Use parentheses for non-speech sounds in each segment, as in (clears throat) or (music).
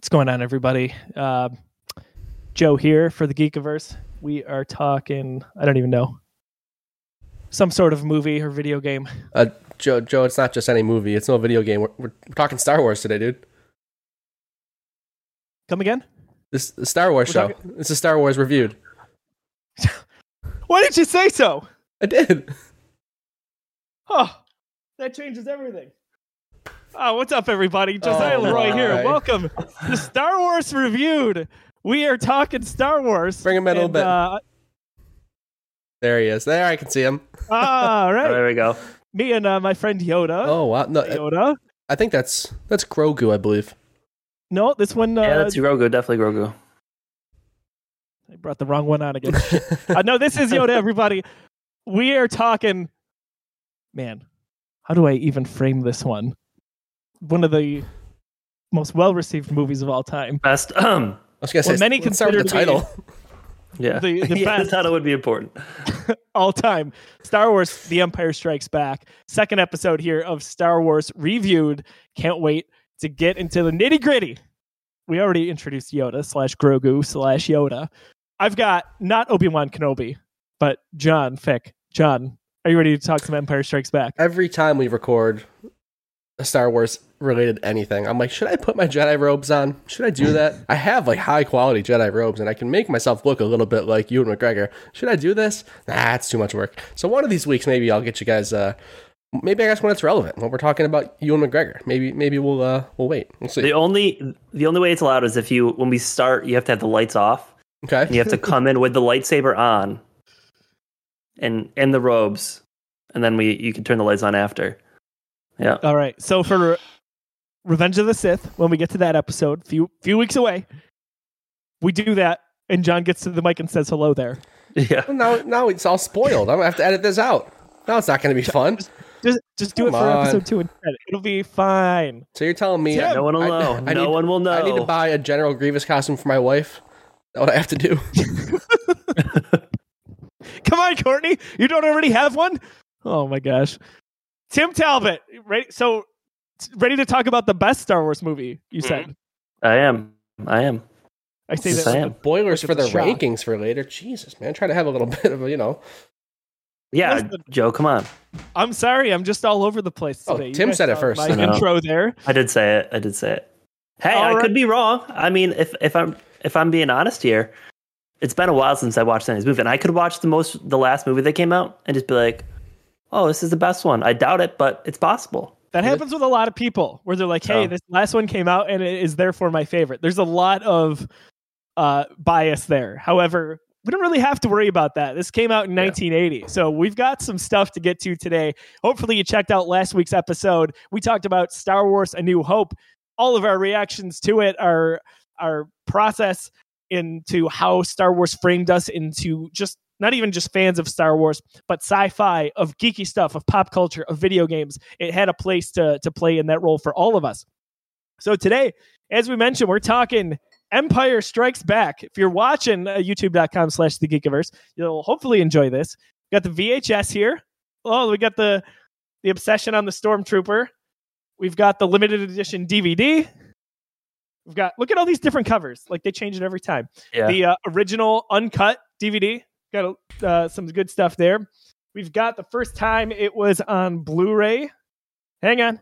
What's going on, everybody? Uh, Joe here for the Geekiverse. We are talking, I don't even know, some sort of movie or video game. Uh, Joe, Joe, it's not just any movie. It's no video game. We're, we're, we're talking Star Wars today, dude. Come again? This the Star Wars We're show. talking- This is Star Wars reviewed. (laughs) Why did you say so? I did. Oh, that changes everything. Oh, what's up, everybody? Josiah Oh, Leroy here. Welcome to Star Wars Reviewed. We are talking Star Wars. Bring him in a little bit. Uh, There he is. There, I can see him. all Oh, (laughs) right. there we go. Me and uh, my friend Yoda. Oh wow, no, I- Yoda. I think that's that's Grogu, I believe. No, this one. Uh, yeah, that's Grogu. Definitely Grogu. I brought the wrong one on again. (laughs) uh, no, this is Yoda, everybody. We are talking. Man, how do I even frame this one? One of the most well-received movies of all time. Best. Um. I was gonna say Well, many let's start with the consider title. (laughs) Yeah. The- the (laughs) yeah, best. the title would be important. (laughs) all time. Star Wars The Empire Strikes Back. Second episode here of Star Wars Reviewed. Can't wait to get into the nitty gritty. We already introduced Yoda slash Grogu slash Yoda. I've got not Obi Wan Kenobi, but John Fick. John, are you ready to talk some Empire Strikes Back? Every time we record a Star Wars related to anything, I'm like, should I put my Jedi robes on? Should I do that? I have like high quality Jedi robes, and I can make myself look a little bit like Ewan McGregor. Should I do this? Nah, it's too much work. So one of these weeks, maybe I'll get you guys. Uh, maybe I guess when it's relevant, when we're talking about Ewan McGregor, maybe maybe we'll uh, we'll wait. We'll see. The only the only way it's allowed is if you when we start, you have to have the lights off. Okay. And you have to come in with the lightsaber on, and and the robes, and then we you can turn the lights on after. Yeah. All right. So for Revenge of the Sith, when we get to that episode, few few weeks away, we do that, and John gets to the mic and says hello there. Yeah. Well, now now it's all spoiled. I'm gonna have to edit this out. Now it's not going to be fun. Just just do it for on. episode two instead. It'll be fine. So you're telling me Tim, No one will know. (laughs) I no need- one will know. I need to buy a General Grievous costume for my wife? Is that what I have to do? (laughs) Come on, Courtney. You don't already have one? Oh my gosh. Tim Talbot, right? so ready to talk about the best Star Wars movie, you hmm. said. I am. I am. I say Yes, that I with am. the- Boilers for the shock. rankings for later. Jesus, man. Try to have a little (laughs) bit of a, you know. Yeah, Listen. Joe, come on. I'm sorry, I'm just all over the place Oh, today. You Tim said it first. My I know. intro there. I did say it. I did say it. Hey, All I right. could be wrong. I mean, if if I'm if I'm being honest here, it's been a while since I watched any of these movies, and I could watch the most the last movie that came out and just be like, "Oh, this is the best one." I doubt it, but it's possible. That Yeah. happens with a lot of people where they're like, hey, Oh. this last one came out and it is therefore my favorite. There's a lot of uh, bias there. However, we don't really have to worry about that. This came out in 1980. So we've got some stuff to get to today. Hopefully, you checked out last week's episode. We talked about Star Wars A New Hope. All of our reactions to it, our, our process into how Star Wars framed us into just not even just fans of Star Wars, but sci-fi, of geeky stuff, of pop culture, of video games. It had a place to to play in that role for all of us. So today, as we mentioned, we're talking Empire Strikes Back. If you're watching uh, youtube.com slash the Geekiverse, you'll hopefully enjoy this. We got the VHS here. Oh, we got the the obsession on the Stormtrooper. We've got the limited edition DVD. We've got look at all these different covers. Like they change it every time Yeah. the uh, original uncut DVD. Got uh, some good stuff there. We've got the first time it was on Blu-ray. Hang on,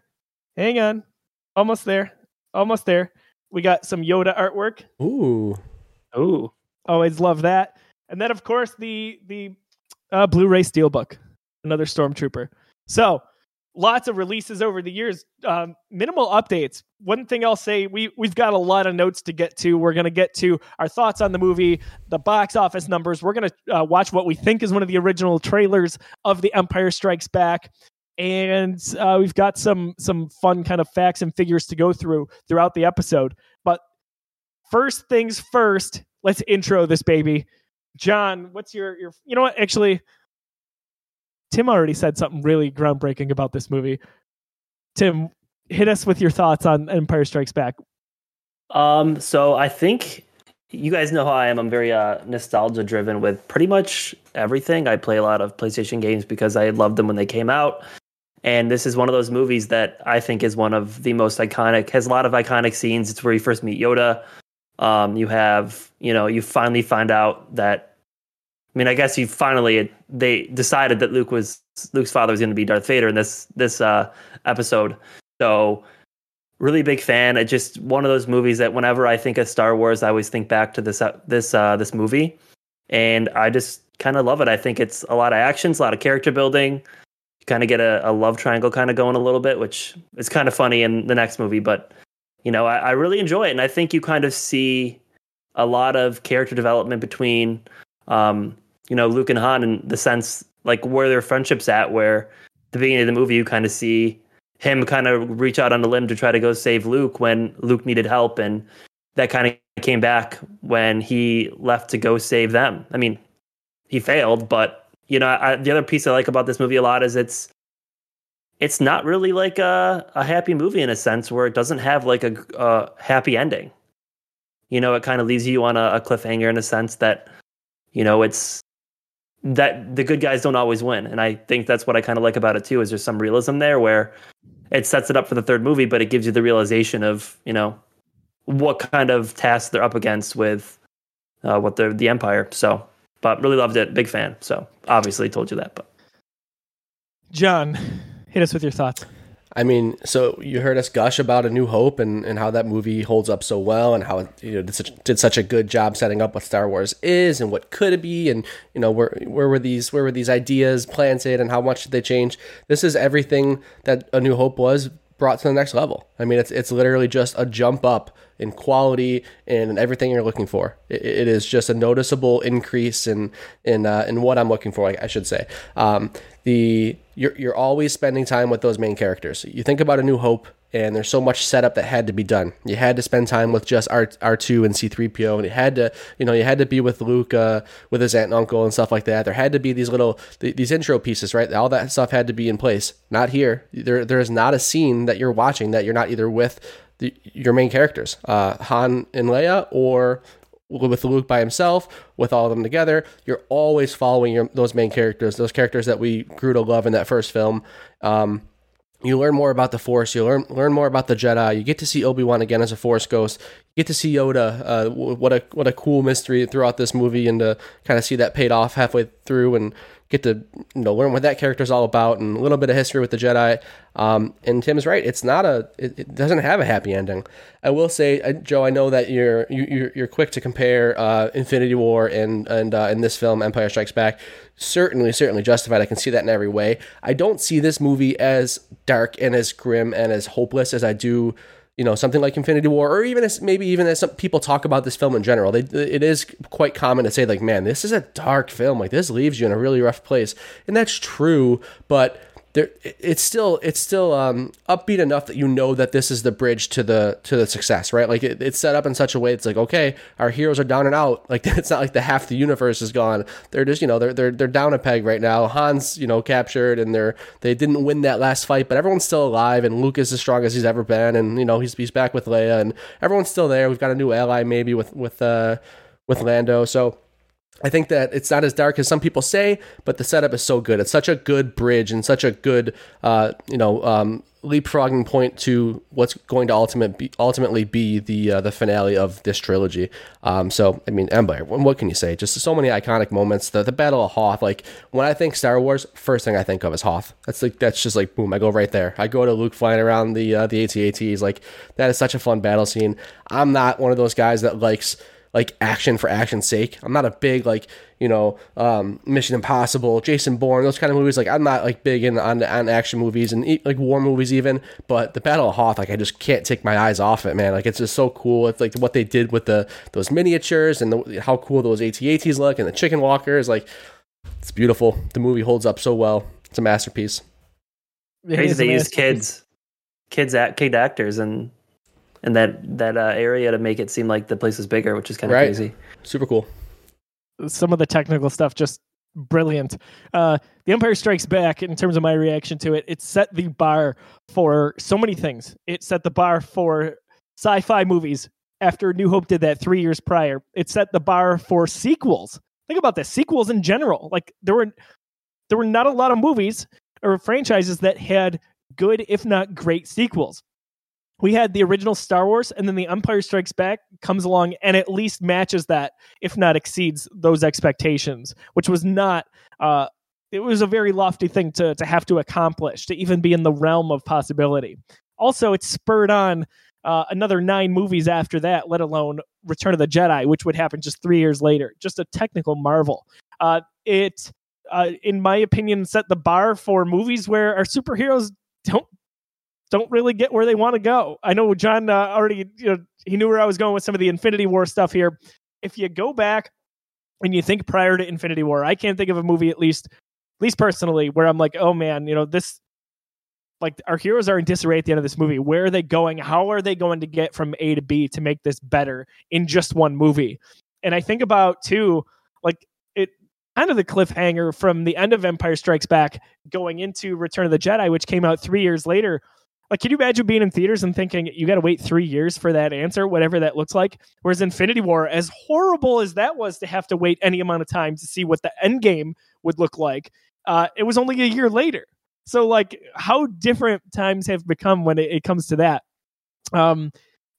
hang on, almost there, almost there. We got some Yoda artwork. Ooh. Ooh. Always love that. And then of course the the uh, Blu-ray Steelbook, another Stormtrooper. So lots of releases over the years. Um, minimal updates. One thing I'll say, we we've got a lot of notes to get to. We're gonna get to our thoughts on the movie, the box office numbers. We're gonna uh, watch what we think is one of the original trailers of The Empire Strikes Back. And uh, we've got some some fun kind of facts and figures to go through throughout the episode. But first things first, let's intro this baby. John, what's your your you know what actually Tim already said something really groundbreaking about this movie. Tim, hit us with your thoughts on Empire Strikes Back. Um. So I think you guys know how I am. I'm very uh, nostalgia driven with pretty much everything. I play a lot of PlayStation games because I loved them when they came out, And this is one of those movies that I think is one of the most iconic, has a lot of iconic scenes. It's where you first meet Yoda. Um, you have, you know, you finally find out that, I mean, I guess you finally, they decided that Luke was, Luke's father was going to be Darth Vader in this, this, uh, episode. So, really big fan. It's just one of those movies that whenever I think of Star Wars, I always think back to this, uh, this, uh, this movie. And I just kind of love it. I think it's a lot of actions, a lot of character building. You kind of get a, a love triangle kind of going a little bit, which is kind of funny in the next movie. But you know, I, I really enjoy it, and I think you kind of see a lot of character development between, um, you know, Luke and Han in the sense like where their friendship's at. Where the beginning of the movie, you kind of see him kind of reach out on a limb to try to go save Luke when Luke needed help, and that kind of came back when he left to go save them. I mean, he failed, but you know, I, the other piece I like about this movie a lot is it's it's not really like a, a happy movie in a sense where it doesn't have like a, a happy ending. You know, it kind of leaves you on a, a cliffhanger in a sense that, you know, it's that the good guys don't always win. And I think that's what I kind of like about it too, is there's some realism there where it sets it up for the third movie, but it gives you the realization of, you know, what kind of tasks they're up against with uh, what the the Empire. So, but really loved it. Big fan. So obviously told you that. But John, hit us with your thoughts. I mean, so you heard us gush about A New Hope and, and how that movie holds up so well and how it you know did such, did such a good job setting up what Star Wars is and what could it be and you know where where were these where were these ideas planted and how much did they change? This is everything that A New Hope was brought to the next level. I mean, it's it's literally just a jump up in quality and everything you're looking for. it, it is just a noticeable increase in in uh, in what I'm looking for. I should say. Um, the you're you're always spending time with those main characters. You think about A New Hope, and there's so much setup that had to be done. You had to spend time with just R R two and C three PO, and you had to you know you had to be with Luke uh, with his aunt and uncle and stuff like that. There had to be these little these intro pieces, right? All that stuff had to be in place. Not here. There there is not a scene that you're watching that you're not either with the, your main characters, uh, Han and Leia, or with Luke by himself, with all of them together. You're always following your, those main characters, those characters that we grew to love in that first film. Um, you learn more about the Force. You learn learn more about the Jedi. You get to see Obi Wan again as a Force ghost. You get to see Yoda. Uh, what a what a cool mystery throughout this movie, and to kind of see that paid off halfway through, and get to you know learn what that character is all about and a little bit of history with the Jedi. Um, and Tim's right; it's not a it, it, doesn't have a happy ending. I will say, uh, Joe, I know that you're you, are you you're quick to compare uh, Infinity War and and uh, in this film Empire Strikes Back. Certainly, certainly justified. I can see that in every way. I don't see this movie as dark and as grim and as hopeless as I do you know something like Infinity War, or even as maybe even as some people talk about this film in general, they, it is quite common to say like, "Man, this is a dark film. Like this leaves you in a really rough place," and that's true. But there it's still it's still um, upbeat enough that you know that this is the bridge to the to the success, right? Like it, it's set up in such a way it's like okay, our heroes are down and out. Like (laughs) it's not like the half the universe is gone. They're just you know they're they're they're down a peg right now. Han's you know captured and they're they didn't win that last fight, but everyone's still alive and Luke is as strong as he's ever been, and you know he's he's back with Leia and everyone's still there. We've got a new ally maybe with with uh with Lando, so I think that it's not as dark as some people say, but the setup is so good. It's such a good bridge and such a good, uh, you know, um, leapfrogging point to what's going to ultimate be, ultimately be the uh, the finale of this trilogy. Um, so, I mean, Empire. What can you say? Just so many iconic moments. The the Battle of Hoth. Like when I think Star Wars, first thing I think of is Hoth. That's like that's just like boom. I go right there. I go to Luke flying around the uh, the AT-ATs. Like that is such a fun battle scene. I'm not one of those guys that likes like action for action's sake. I'm not a big like you know um, Mission Impossible, Jason Bourne, those kind of movies. Like I'm not like big in on, on action movies and like war movies even. But the Battle of Hoth, like I just can't take my eyes off it, man. Like it's just so cool. It's like what they did with the those miniatures and the, how cool those AT-ATs look and the chicken walkers. Like it's beautiful. The movie holds up so well. It's a masterpiece. Crazy they use kids, kids, act, kid actors, and in that that uh, area to make it seem like the place is bigger, which is kind of right. crazy. Super cool. Some of the technical stuff just brilliant. Uh, the Empire Strikes Back, in terms of my reaction to it, it set the bar for so many things. It set the bar for sci-fi movies. After New Hope did that three years prior, it set the bar for sequels. Think about this: sequels in general. Like there were there were not a lot of movies or franchises that had good, if not great, sequels. We had the original Star Wars, and then the Empire Strikes Back comes along and at least matches that, if not exceeds those expectations, which was not. Uh, it was a very lofty thing to to have to accomplish to even be in the realm of possibility. Also, it spurred on uh, another nine movies after that, let alone Return of the Jedi, which would happen just three years later. Just a technical marvel. Uh, it, uh, in my opinion, set the bar for movies where our superheroes don't don't really get where they want to go. I know John uh, already, you know, he knew where I was going with some of the Infinity War stuff here. If you go back and you think prior to Infinity War, I can't think of a movie, at least, at least personally, where I'm like, oh man, you know, this, like, our heroes are in disarray at the end of this movie. Where are they going? How are they going to get from A to B to make this better in just one movie? And I think about too, like, it kind of the cliffhanger from the end of Empire Strikes Back going into Return of the Jedi, which came out three years later like, can you imagine being in theaters and thinking you got to wait three years for that answer, whatever that looks like? Whereas Infinity War, as horrible as that was to have to wait any amount of time to see what the end game would look like, uh, it was only a year later. So, like, how different times have become when it, it comes to that. Um,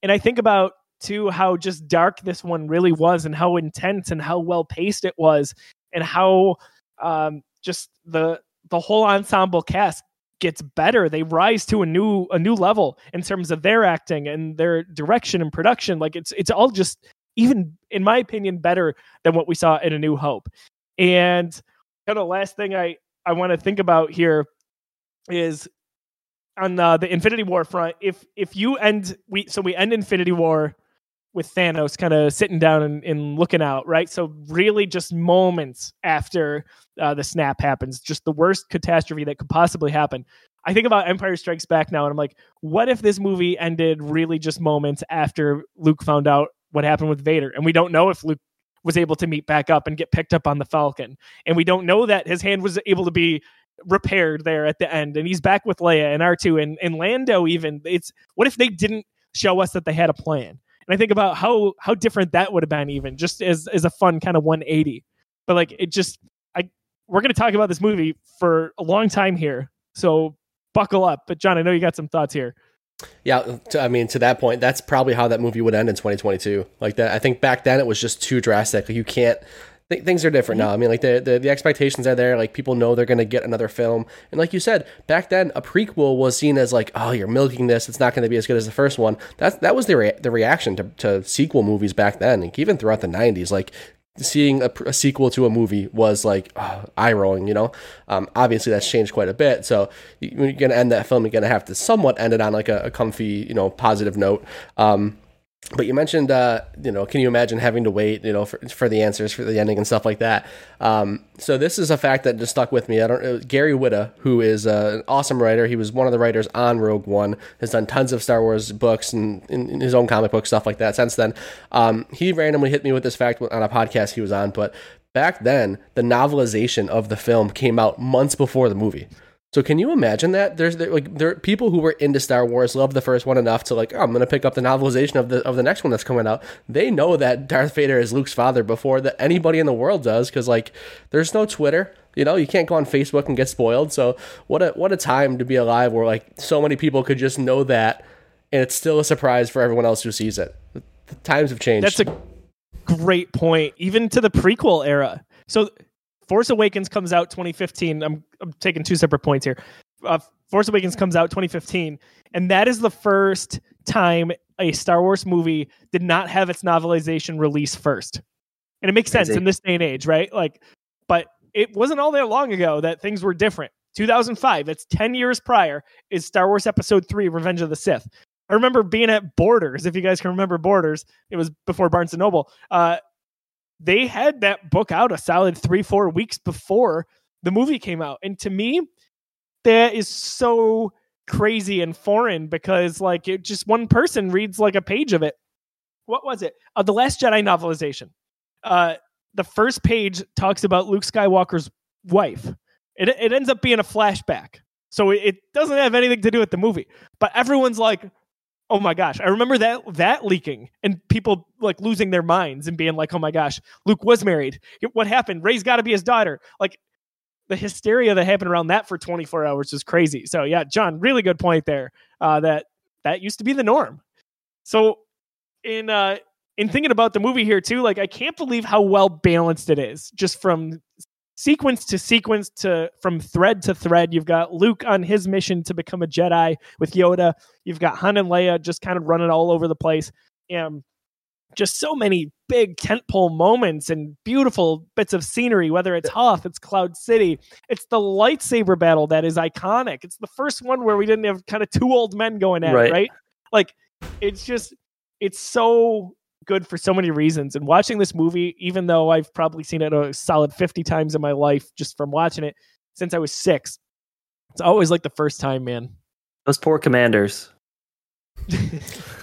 and I think about too how just dark this one really was, and how intense and how well paced it was, and how um, just the the whole ensemble cast gets better. They rise to a new a new level in terms of their acting and their direction and production. Like it's it's all just even in my opinion better than what we saw in A New Hope. And kind of last thing I I want to think about here is on uh, the Infinity War front. If if you end we so we end Infinity War with Thanos kind of sitting down and, and, looking out, right? So really, just moments after uh, the snap happens, just the worst catastrophe that could possibly happen. I think about Empire Strikes Back now, and I'm like, what if this movie ended really just moments after Luke found out what happened with Vader, and we don't know if Luke was able to meet back up and get picked up on the Falcon, and we don't know that his hand was able to be repaired there at the end, and he's back with Leia and R2 and, and Lando. Even it's what if they didn't show us that they had a plan? And I think about how how different that would have been, even just as as a fun kind of 180. But like it just, I we're to talk about this movie for a long time here, so buckle up. But John, I know you got some thoughts here. Yeah, I mean, to that point, that's probably how that movie would end in 2022. Like that, I think back then it was just too drastic. Like you can't th- things are different now. I mean, like the, the, the expectations are there. Like people know they're going to get another film, and like you said, back then a prequel was seen as like, oh, you're milking this. It's not going to be as good as the first one. That that was the the reaction to, to sequel movies back then, and even throughout the '90s. Like seeing a, a, sequel to a movie was like oh, eye rolling, you know. Um, obviously, that's changed quite a bit. So when you're gonna end that film, you're gonna have to somewhat end it on like a, a comfy, you know, positive note. Um, but you mentioned, uh, you know, can you imagine having to wait, you know, for, for the answers for the ending and stuff like that? Um, so this is a fact that just stuck with me. I don't know. Gary Whitta, who is uh, an awesome writer, he was one of the writers on Rogue One, has done tons of Star Wars books and in, his own comic book stuff like that. Since then, um, he randomly hit me with this fact on a podcast he was on. But back then, the novelization of the film came out months before the movie. So can you imagine that? There's there, like there are people who were into Star Wars love the first one enough to like, oh, I'm gonna pick up the novelization of the of the next one that's coming out. They know that Darth Vader is Luke's father before that anybody in the world does, because like there's no Twitter. You know, you can't go on Facebook and get spoiled. So what a what a time to be alive where like so many people could just know that and it's still a surprise for everyone else who sees it. The times have changed. That's a great point. Even to the prequel era. So Force Awakens comes out 2015. I'm, I'm taking two separate points here. Uh, Force Awakens comes out 2015, and that is the first time a Star Wars movie did not have its novelization release first. And it makes sense in this day and age, right? Like, but it wasn't all that long ago that things were different. 2005, that's 10 years prior, is Star Wars Episode 3 Revenge of the Sith. I remember being at Borders, if you guys can remember Borders, it was before Barnes and Noble. Uh, they had that book out a solid three, four weeks before the movie came out. And to me, that is so crazy and foreign because like it just one person reads like a page of it. What was it? Uh, the Last Jedi novelization. Uh, the first page talks about Luke Skywalker's wife. It, it ends up being a flashback. So it, it doesn't have anything to do with the movie. But everyone's like, oh my gosh i remember that that leaking and people like losing their minds and being like oh my gosh luke was married what happened Rey's got to be his daughter like the hysteria that happened around that for 24 hours was crazy. So yeah, John, really good point there. Uh, that that used to be the norm. So in uh in thinking about the movie here too, like I can't believe how well balanced it is. Just from sequence to sequence to from thread to thread. You've got Luke on his mission to become a Jedi with Yoda. You've got Han and Leia just kind of running all over the place. And just so many big tentpole moments and beautiful bits of scenery, whether it's Hoth, it's Cloud City, it's the lightsaber battle that is iconic. It's the first one where we didn't have kind of two old men going at Right. it, right? Like it's just it's so good for so many reasons. And watching this movie, even though I've probably seen it a solid 50 times in my life just from watching it since I was six, it's always like the first time, man. Those poor commanders. (laughs)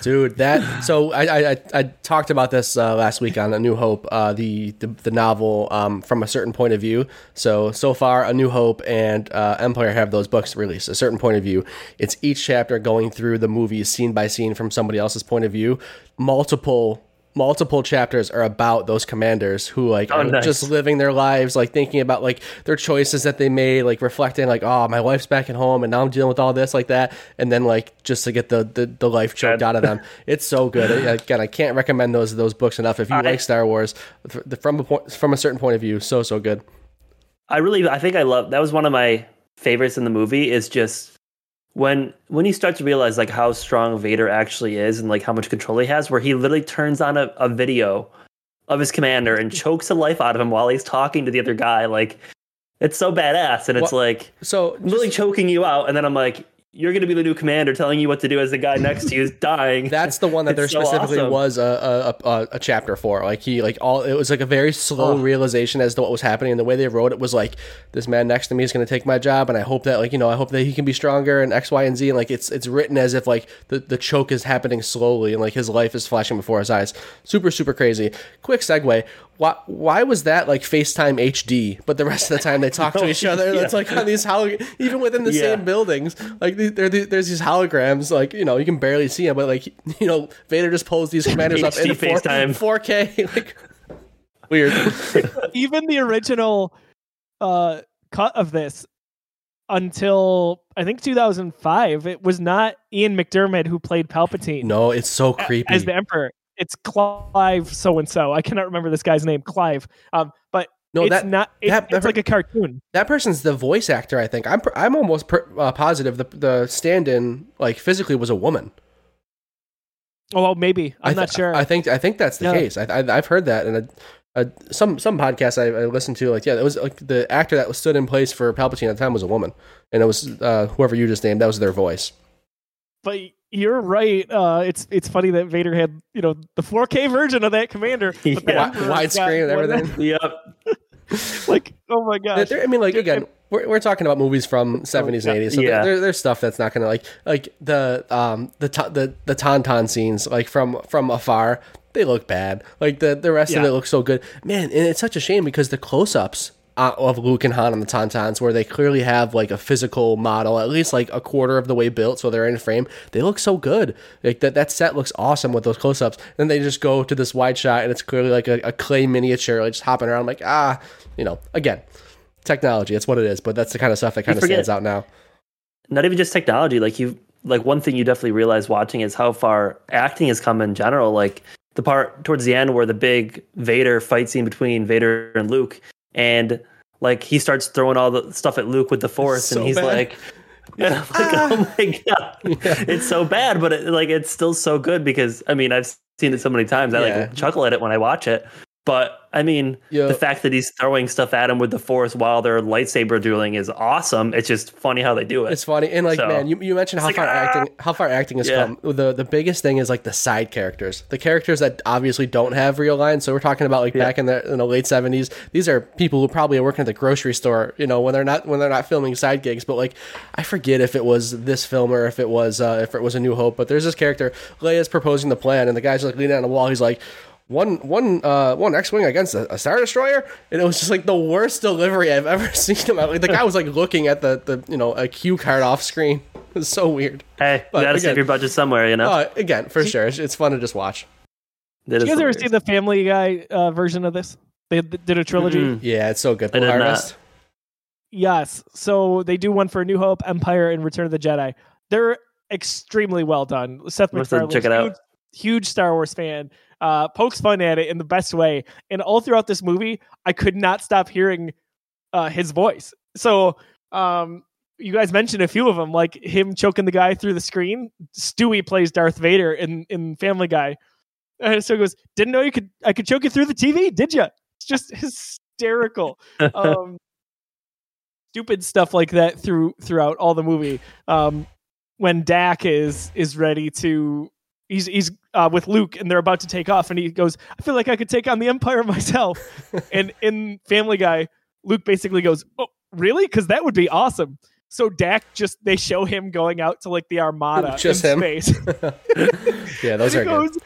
Dude, that so I I, I- talked about this uh, last week on A New Hope, uh, the, the the novel um, from a certain point of view. So so far, A New Hope and uh, Empire have those books released. A certain point of view. It's each chapter going through the movie scene by scene from somebody else's point of view. Multiple multiple chapters are about those commanders who like Oh, are nice. just living their lives like thinking about like their choices that they made like reflecting like oh my wife's back at home and now i'm dealing with all this like that and then like just to get the the, the life choked out of them (laughs) it's so good again i can't recommend those those books enough if you I- like star wars from a point from a certain point of view so so good I really, I think I love that was one of my favorites in the movie. Is just when when you start to realize like how strong Vader actually is and like how much control he has, where he literally turns on a, a video of his commander and (laughs) chokes the life out of him while he's talking to the other guy. Like it's so badass, and it's Well, like so really choking you out, and then I'm like. You're going to be the new commander, telling you what to do as the guy next to you is dying. That's the one that (laughs) there so specifically awesome. was a, a, a, a chapter for. Like he like all it was like a very slow Oh. realization as to what was happening. And the way they wrote it was like this man next to me is going to take my job, and I hope that like you know I hope that he can be stronger and X Y and Z. And like it's it's written as if like the the choke is happening slowly and like his life is flashing before his eyes. Super super crazy. Quick segue. Why why was that like FaceTime HD? But the rest of the time they talk to (laughs) each other. That's like on these holog even within the Yeah. same buildings. Like the- there, there's these holograms. Like you know, you can barely see them, but like (laughs) you know, Vader just pulls these commanders up in HD FaceTime. (laughs) 4, 4K. Like weird. even the original uh, cut of this until I think 2005, it was not Ian McDiarmid who played Palpatine no, it's so creepy. as the Emperor. It's Clive so and so. I cannot remember this guy's name, Clive. Um, but no, it's that not. It, that- it's like a cartoon. that person's the voice actor. I think I'm pr- I'm almost per, uh, positive the the stand-in like physically was a woman. Oh, well, maybe I'm th- not sure. I think I think that's the Yeah. case. I, I I've heard that and. Some some podcasts I, I listened to, like yeah, it was like the actor that was stood in place for Palpatine at the time was a woman, and it was uh, whoever you just named. That was their voice. but you're right. Uh, it's it's funny that Vader had you know the 4K version of that commander, but (laughs) Yeah. Widescreen and everything. (laughs) yep. like oh my There- gosh. there- I mean, like again, we're, we're talking about movies from seventies and eighties, so Yeah. there, there's stuff that's not gonna like like the um the ta- the the tauntaun scenes like from from afar. They look bad. Like the the rest of Yeah. it looks so good, man. And it's such a shame because the close ups. Uh, of Luke and Han on the Tauntauns, where they clearly have like a physical model, at least like a quarter of the way built, so they're in frame. They look so good. Like that, that set looks awesome with those close ups. Then they just go to this wide shot, and it's clearly like a, a clay miniature, like just hopping around. I'm like ah, you know, again, technology. That's what it is. But that's the kind of stuff that kind of stands out now. not even just technology like you like one thing you definitely realize watching is how far acting has come in general like the part towards the end where the big vader fight scene between vader and luke and like he starts throwing all the stuff at luke with the force So and he's bad. like and (laughs) I'm like, oh my god, (laughs) it's so bad, but it, like it's still so good because I mean I've seen it so many times. I Yeah. like chuckle at it when I watch it, but I mean Yeah. the fact that he's throwing stuff at him with the force while they're lightsaber dueling is awesome. It's just funny how they do it. It's funny, and like So- man, you, you mentioned how It's far ah! acting how far acting has Yeah. come. The the biggest thing is like the side characters, the characters that obviously don't have real lines. So we're talking about like back in the in the late seventies. These are people who probably are working at the grocery store, you know, when they're not when they're not filming side gigs. But like, I forget if it was this film or if it was uh, if it was A New Hope. But there's this character, Leia's proposing the plan, and the guy's like leaning on the wall. He's like. One one uh one X wing against a, a Star Destroyer, and it was just like the worst delivery I've (laughs) ever seen. Him. Like the guy was like looking at the the you know a cue card off screen. (laughs) It was so weird. hey, but you gotta again- save your budget somewhere, you know. Uh, again, for sure, it's, it's fun to just watch. That Did you guys ever see the Family Guy uh, version of this? They did a trilogy. Mm-mm. Yeah, it's so good. I Full did not. Yes. So they do one for New Hope, Empire, and Return of the Jedi. They're extremely well done. Seth Must MacFarlane, check it out. huge, huge Star Wars fan, uh, pokes fun at it in the best way. And all throughout this movie, I could not stop hearing uh, his voice. So um, you guys mentioned a few of them, like him choking the guy through the screen. Stewie plays Darth Vader in in Family Guy. And so he goes, "Didn't know you could I could choke you through the TV, did you?" It's just (laughs) hysterical. um, (laughs) stupid stuff like that through throughout all the movie. Um, when Dak is is ready to, he's he's uh, with Luke and they're about to take off, and he goes, "I feel like I could take on the Empire (laughs) myself." (laughs) and in Family Guy, Luke basically goes, "Oh, really? Because that would be awesome." So Dak just they show him going out to like the Armada Just in him. space. (laughs) yeah, those are good. goes,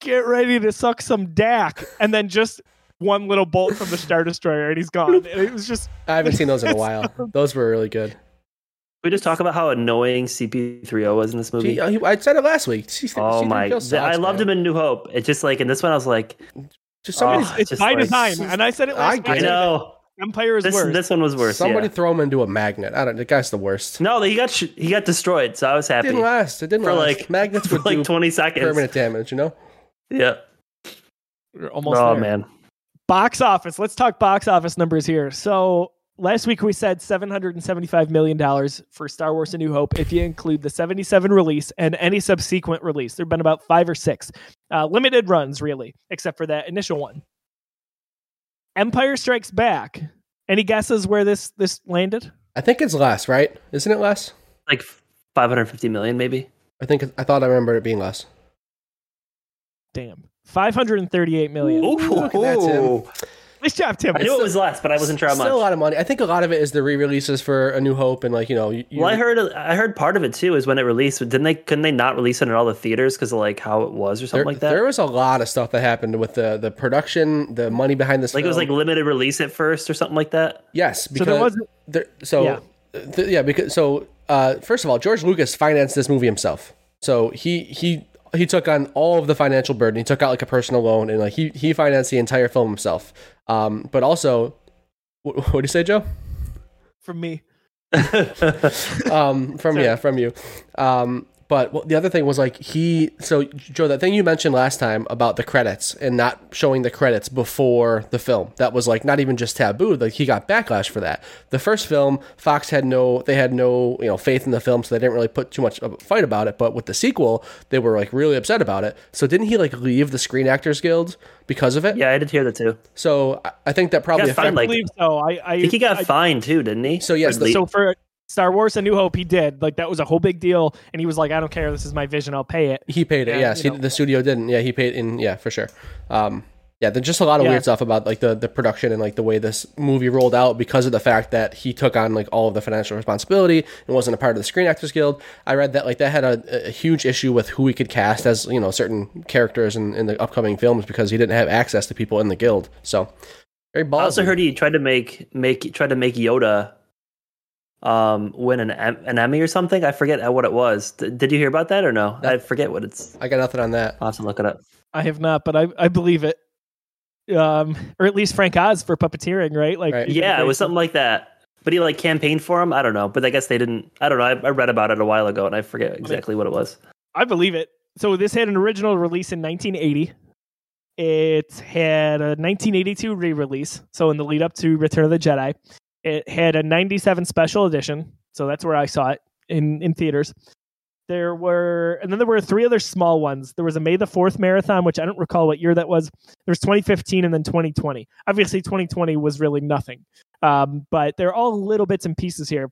"Get ready to suck some Dak," and then just one little bolt from the Star Destroyer, and he's gone. And it was just I haven't seen those in a while. Those were really good. We just talk about how annoying CP3O was in this movie. Uh, Gee, I I said it last week. C- oh C3PO my! sucks, I loved man. him in New Hope. It's just like in this one, I was like, Just somebody, Oh, it's just by like- design, and I said it last I week. I know Empire is this worse. this one was worse. somebody yeah. throw him into a magnet. I don't. The guy's the worst. No, he got sh- he got destroyed, so I was It happy didn't last. It didn't for last. like magnets (laughs) for like twenty seconds. permanent damage. You know. Yeah. We're almost Oh there. man. Box office. Let's talk box office numbers here. So last week we said seven hundred and seventy-five million dollars for Star Wars: A New Hope. If you include the seventy-seven release and any subsequent release, there've been about five or six uh, limited runs, really, except for that initial one. Empire Strikes Back. Any guesses where this this landed? I think it's less, right? Isn't it less? Like 550 million, maybe. I think I thought I remember it being less. Damn, five hundred and thirty-eight million. look at that, Tim. Nice job, Tim. I knew it was less, but I wasn't sure how Still a lot of money. I think a lot of it is the re-releases for A New Hope and like you know. You, you- Well, I heard I heard part of it too is when it released. Didn't they? Couldn't they not release it in all the theaters because of like how it was or something there, like that? there was a lot of stuff that happened with the the production, the money behind this. like it was like limited release at first or something like that. yes, so because there wasn't. there, so Yeah. th- yeah, because so uh, first of all, George Lucas financed this movie himself. So he he he took on all of the financial burden. He took out like a personal loan and like he he financed the entire film himself. Um, but also, what (laughs) what do you say, Joe? From me. (laughs) um, from Sorry. yeah, from you. Um, but what- the other thing was like he. So Joe, that thing you mentioned last time about the credits and not showing the credits before the film, that was like not even just taboo. Like he got backlash for that. The first film, Fox had no, they had no, you know, faith in the film, so they didn't really put too much of a fight about it. But with the sequel, they were like really upset about it. So didn't he like leave the Screen Actors Guild because of it? Yeah, I did hear that too. So I- I think that probably got fined, affected. I believe so. I, I I think he got I- fined too, didn't he? So, yes, the- so for Star Wars: A New Hope, he did like that was a whole big deal, and he was like, "I don't care. This is my vision. I'll pay it." He paid it. Yeah, yes, he, the studio didn't. Yeah, he paid in. Yeah, for sure. Um, yeah, there's just a lot of Yeah. weird stuff about like the the production and like the way this movie rolled out because of the fact that he took on like all of the financial responsibility and wasn't a part of the Screen Actors Guild. I read that like that had a, a huge issue with who he could cast as you know certain characters in, in the upcoming films because he didn't have access to people in the guild. So very ballsy. I also heard he tried to make make tried to make Yoda um win an an Emmy or something. I forget what it was. D- did you hear about that or no? I forget what it's. I got nothing on that. I'll have to look it up. I have not, but I I believe it. Um, or at least Frank Oz for puppeteering, right? Like, Right. he did a Yeah, it was something like that. But he like campaigned for him. I don't know, but I guess they didn't. I don't know. I, I read about it a while ago, and I forget exactly what it was. I believe it. So this had an original release in 1980. It had a 1982 re-release, so in the lead up to Return of the Jedi. It had a 97 special edition, so that's where I saw it in in theaters. There were, and then there were three other small ones. There was a May the Fourth marathon, which I don't recall what year that was. There was 2015 and then 2020. Obviously, 2020 was really nothing, um, but they're all little bits and pieces here.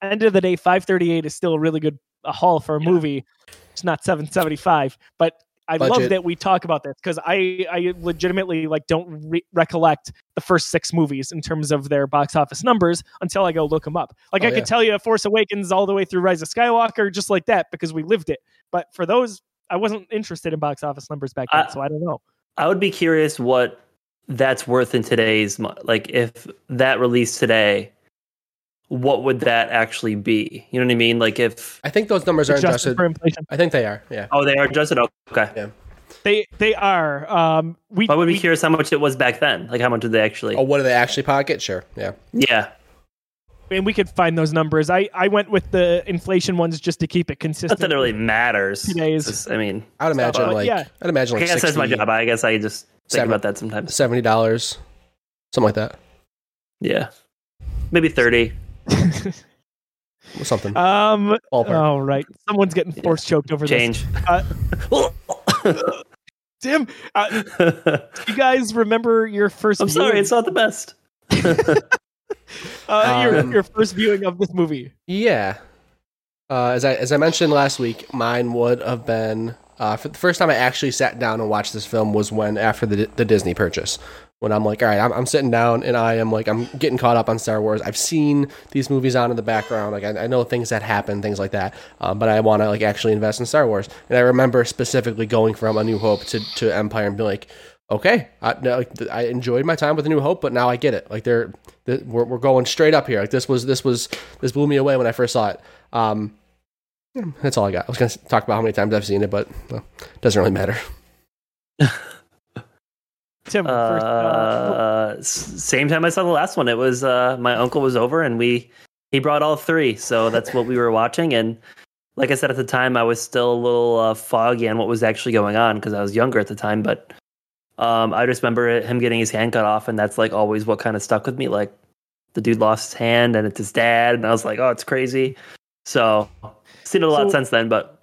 End of the day, 538 is still a really good a haul for a movie. It's not 775, but I love that we talk about this because I I legitimately like don't re- recollect the first six movies in terms of their box office numbers until I go look them up. Like Oh, I yeah. could tell you Force Awakens all the way through Rise of Skywalker just like that because we lived it. But for those, I wasn't interested in box office numbers back then, I- so I don't know. I would be curious what that's worth in today's like if that released today. What would that actually be? You know what I mean? Like if I think those numbers are Adjusted adjusted. for inflation, I think they are. Yeah. oh they are adjusted. Okay, Yeah. they they are. Um, we I would be we- curious how much it was back then. Like how much did they actually? Oh, what do they actually pocket? Sure. Yeah. Yeah, and we could find those numbers. I I went with the inflation ones just to keep it Not consistent. that it really matters. Today's- It's I mean, I'd imagine uh, like yeah. I'd imagine I like guess that's my job. I guess I just think Seven. about that sometimes. seventy dollars, something like that, Yeah, maybe thirty. Or something. um. Ballpark. Oh right, someone's getting force choked over Change. this. (laughs) Tim, uh, you guys remember your 1st I'm sorry, viewing, it's not the best. (laughs) uh, your, Um, your first viewing of this movie? Yeah. Uh, as I as I mentioned last week, mine would have been uh, for the first time I actually sat down and watched this film was when after the the Disney purchase. When I'm like, all right, I'm, I'm sitting down and I am like, I'm getting caught up on Star Wars. I've seen these movies on in the background, like I, I know things that happen, things like that. Um, but I want to like actually invest in Star Wars. And I remember specifically going from A New Hope to, to Empire and being like, okay, I, I enjoyed my time with A New Hope, but now I get it. Like they're, th- we're, we're going straight up here. Like this was this was this blew me away when I first saw it. Um, that's all I got. I was going to talk about how many times I've seen it, but well, doesn't really matter. (laughs) Tim, first, uh, Uh, same time I saw the last one. It was uh, my uncle was over and we he brought all three, so that's what we were watching. And like I said at the time, I was still a little uh, foggy on what was actually going on because I was younger at the time. But um, I just remember him getting his hand cut off, and that's like always what kind of stuck with me. Like the dude lost his hand, and it's his dad, and I was like, oh, it's crazy. So seen it a lot So- since then, but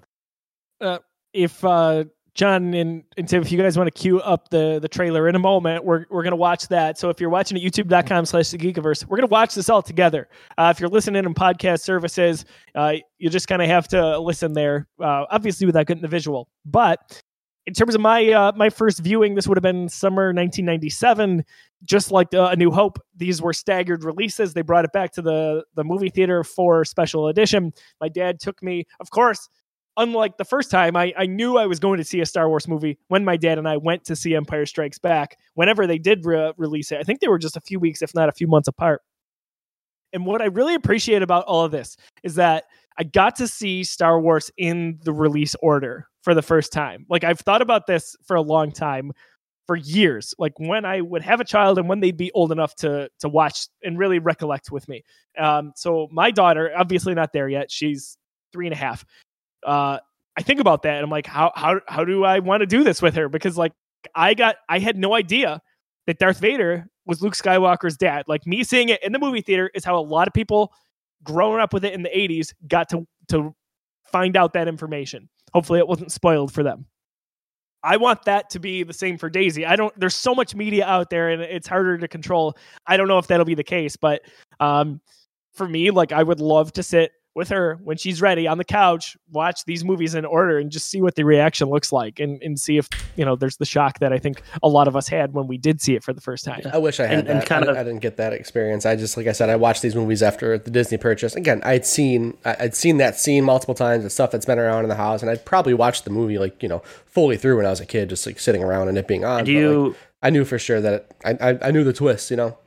if uh, John and, and Tim, if you guys want to queue up the the trailer in a moment, we're we're gonna watch that. So if you're watching at youtube.com slash the geekiverse, we're gonna watch this all together. Uh, if you're listening in podcast services, uh, you just kind of have to listen there, uh, obviously without getting the visual. But in terms of my uh, my first viewing, this would have been summer 1997. Just like uh, A New Hope, these were staggered releases. They brought it back to the the movie theater for special edition. My dad took me, of course, unlike the first time, I, I knew I was going to see a Star Wars movie when my dad and I went to see Empire Strikes Back. Whenever they did re- release it, I think they were just a few weeks, if not a few months apart. And what I really appreciate about all of this is that I got to see Star Wars in the release order for the first time. Like I've thought about this for a long time, for years. Like when I would have a child and when they'd be old enough to to watch and really recollect with me. Um, so my daughter, obviously not there yet. She's three and a half uh, I think about that and I'm like, how how how do I want to do this with her? Because like I got I had no idea that Darth Vader was Luke Skywalker's dad. Like me seeing it in the movie theater is how a lot of people growing up with it in the 80s got to to find out that information. Hopefully it wasn't spoiled for them. I want that to be the same for Daisy. I don't there's so much media out there and it's harder to control. I don't know if that'll be the case, but um for me like I would love to sit with her when she's ready on the couch, watch these movies in order and just see what the reaction looks like and, and see if, you know, there's the shock that I think a lot of us had when we did see it for the first time. I wish I had And- and that. kind I, of- I didn't get that experience. I just, like I said, I watched these movies after the Disney purchase. Again, I'd seen, I- I'd seen that scene multiple times. It's stuff that's been around in the house, and I'd probably watched the movie like you know fully through when I was a kid, just like sitting around and it being on. do but, like, you I knew for sure that it, I, I I knew the twist. You know,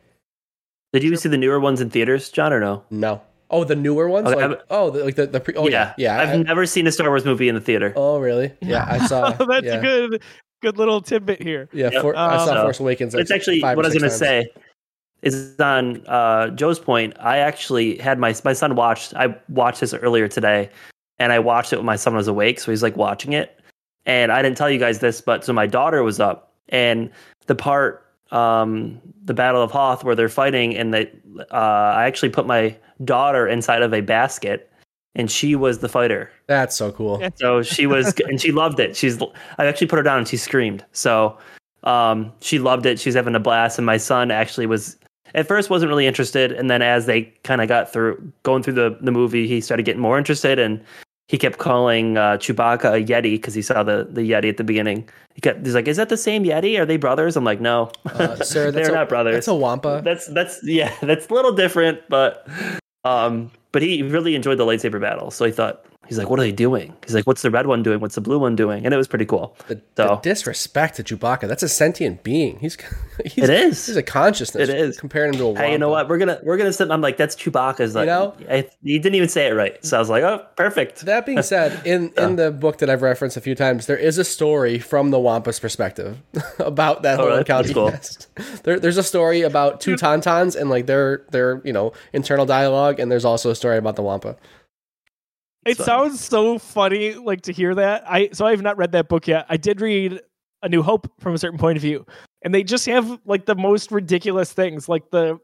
did you see the newer ones in theaters, John, or no? no. Oh, the newer ones, Okay, like oh, the, like the the pre. Oh yeah, yeah. I've I- never seen a Star Wars movie in the theater. oh really? (laughs) Yeah, I saw. (laughs) That's yeah, a good good little tidbit here. Yeah, Yep. for, I saw Um, Force Awakens. Like it's actually five or what I was going to say is on uh, Joe's point. I actually had my my son watched. I watched this earlier today, and I watched it when my son was awake, so he's like watching it. And I didn't tell you guys this, but so my daughter was up, and the part, um, the Battle of Hoth, where they're fighting, and they, uh, I actually put my daughter inside of a basket, and she was the fighter. That's so cool. So she was, and she loved it. She's, I actually put her down and she screamed. So, um, she loved it. She's having a blast. And my son actually was, at first wasn't really interested. And then as they kind of got through, going through the, the movie, he started getting more interested and he kept calling uh, Chewbacca a Yeti because he saw the, the Yeti at the beginning. He kept, he's like, is that the same Yeti? Are they brothers? I'm like, no, Uh, (laughs) sir, that's they're a, not brothers. That's a Wampa. that's, that's, yeah, (laughs) that's a little different, but, um, but he really enjoyed the lightsaber battle. So he thought He's like, "What are they doing?" He's like, "What's the red one doing? What's the blue one doing?" And it was pretty cool. The, the disrespect to Chewbacca. That's a sentient being. He's, (laughs) he's It is. He's a consciousness. It is. Comparing him to a Hey, you know what? We're gonna we're gonna sit. I'm like, that's Chewbacca's. Like, you know? I, he didn't even say it right. So I was like, oh, perfect. That being said, (laughs) in in the book that I've referenced a few times, there is a story from the Wampa's perspective (laughs) about that Oh, whole encounter. Cool. Yes. There, there's a story about two hmm. tauntauns and like their their you know internal dialogue, and there's also a story about the Wampa. It fun. sounds so funny, like to hear that. I so I have not read that book yet. I did read A New Hope from a certain point of view, and they just have like the most ridiculous things, like the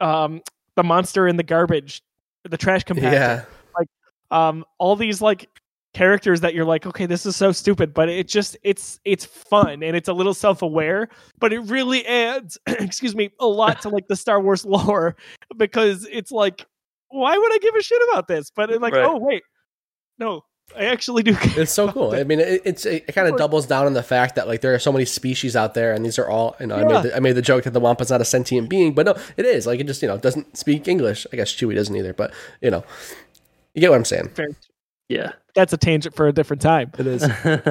um the monster in the garbage, the trash compactor. Yeah, Um, all these like characters that you're like, okay, this is so stupid, but it just it's it's fun and it's a little self aware, but it really adds, (clears throat) excuse me, a lot to like the Star Wars (laughs) lore because it's like, why would I give a shit about this? But it's like, Right. oh wait, no, I actually do. care it's so cool. it. I mean, it, it's it kind of doubles down on the fact that like there are so many species out there, and these are all you know. I made the, I made the joke that the Wampa's not a sentient being, but no, it is. Like it just you know doesn't speak English. I guess Chewie doesn't either, but you know, you get what I'm saying. Fair. Yeah. That's a tangent for a different time. It is. (laughs)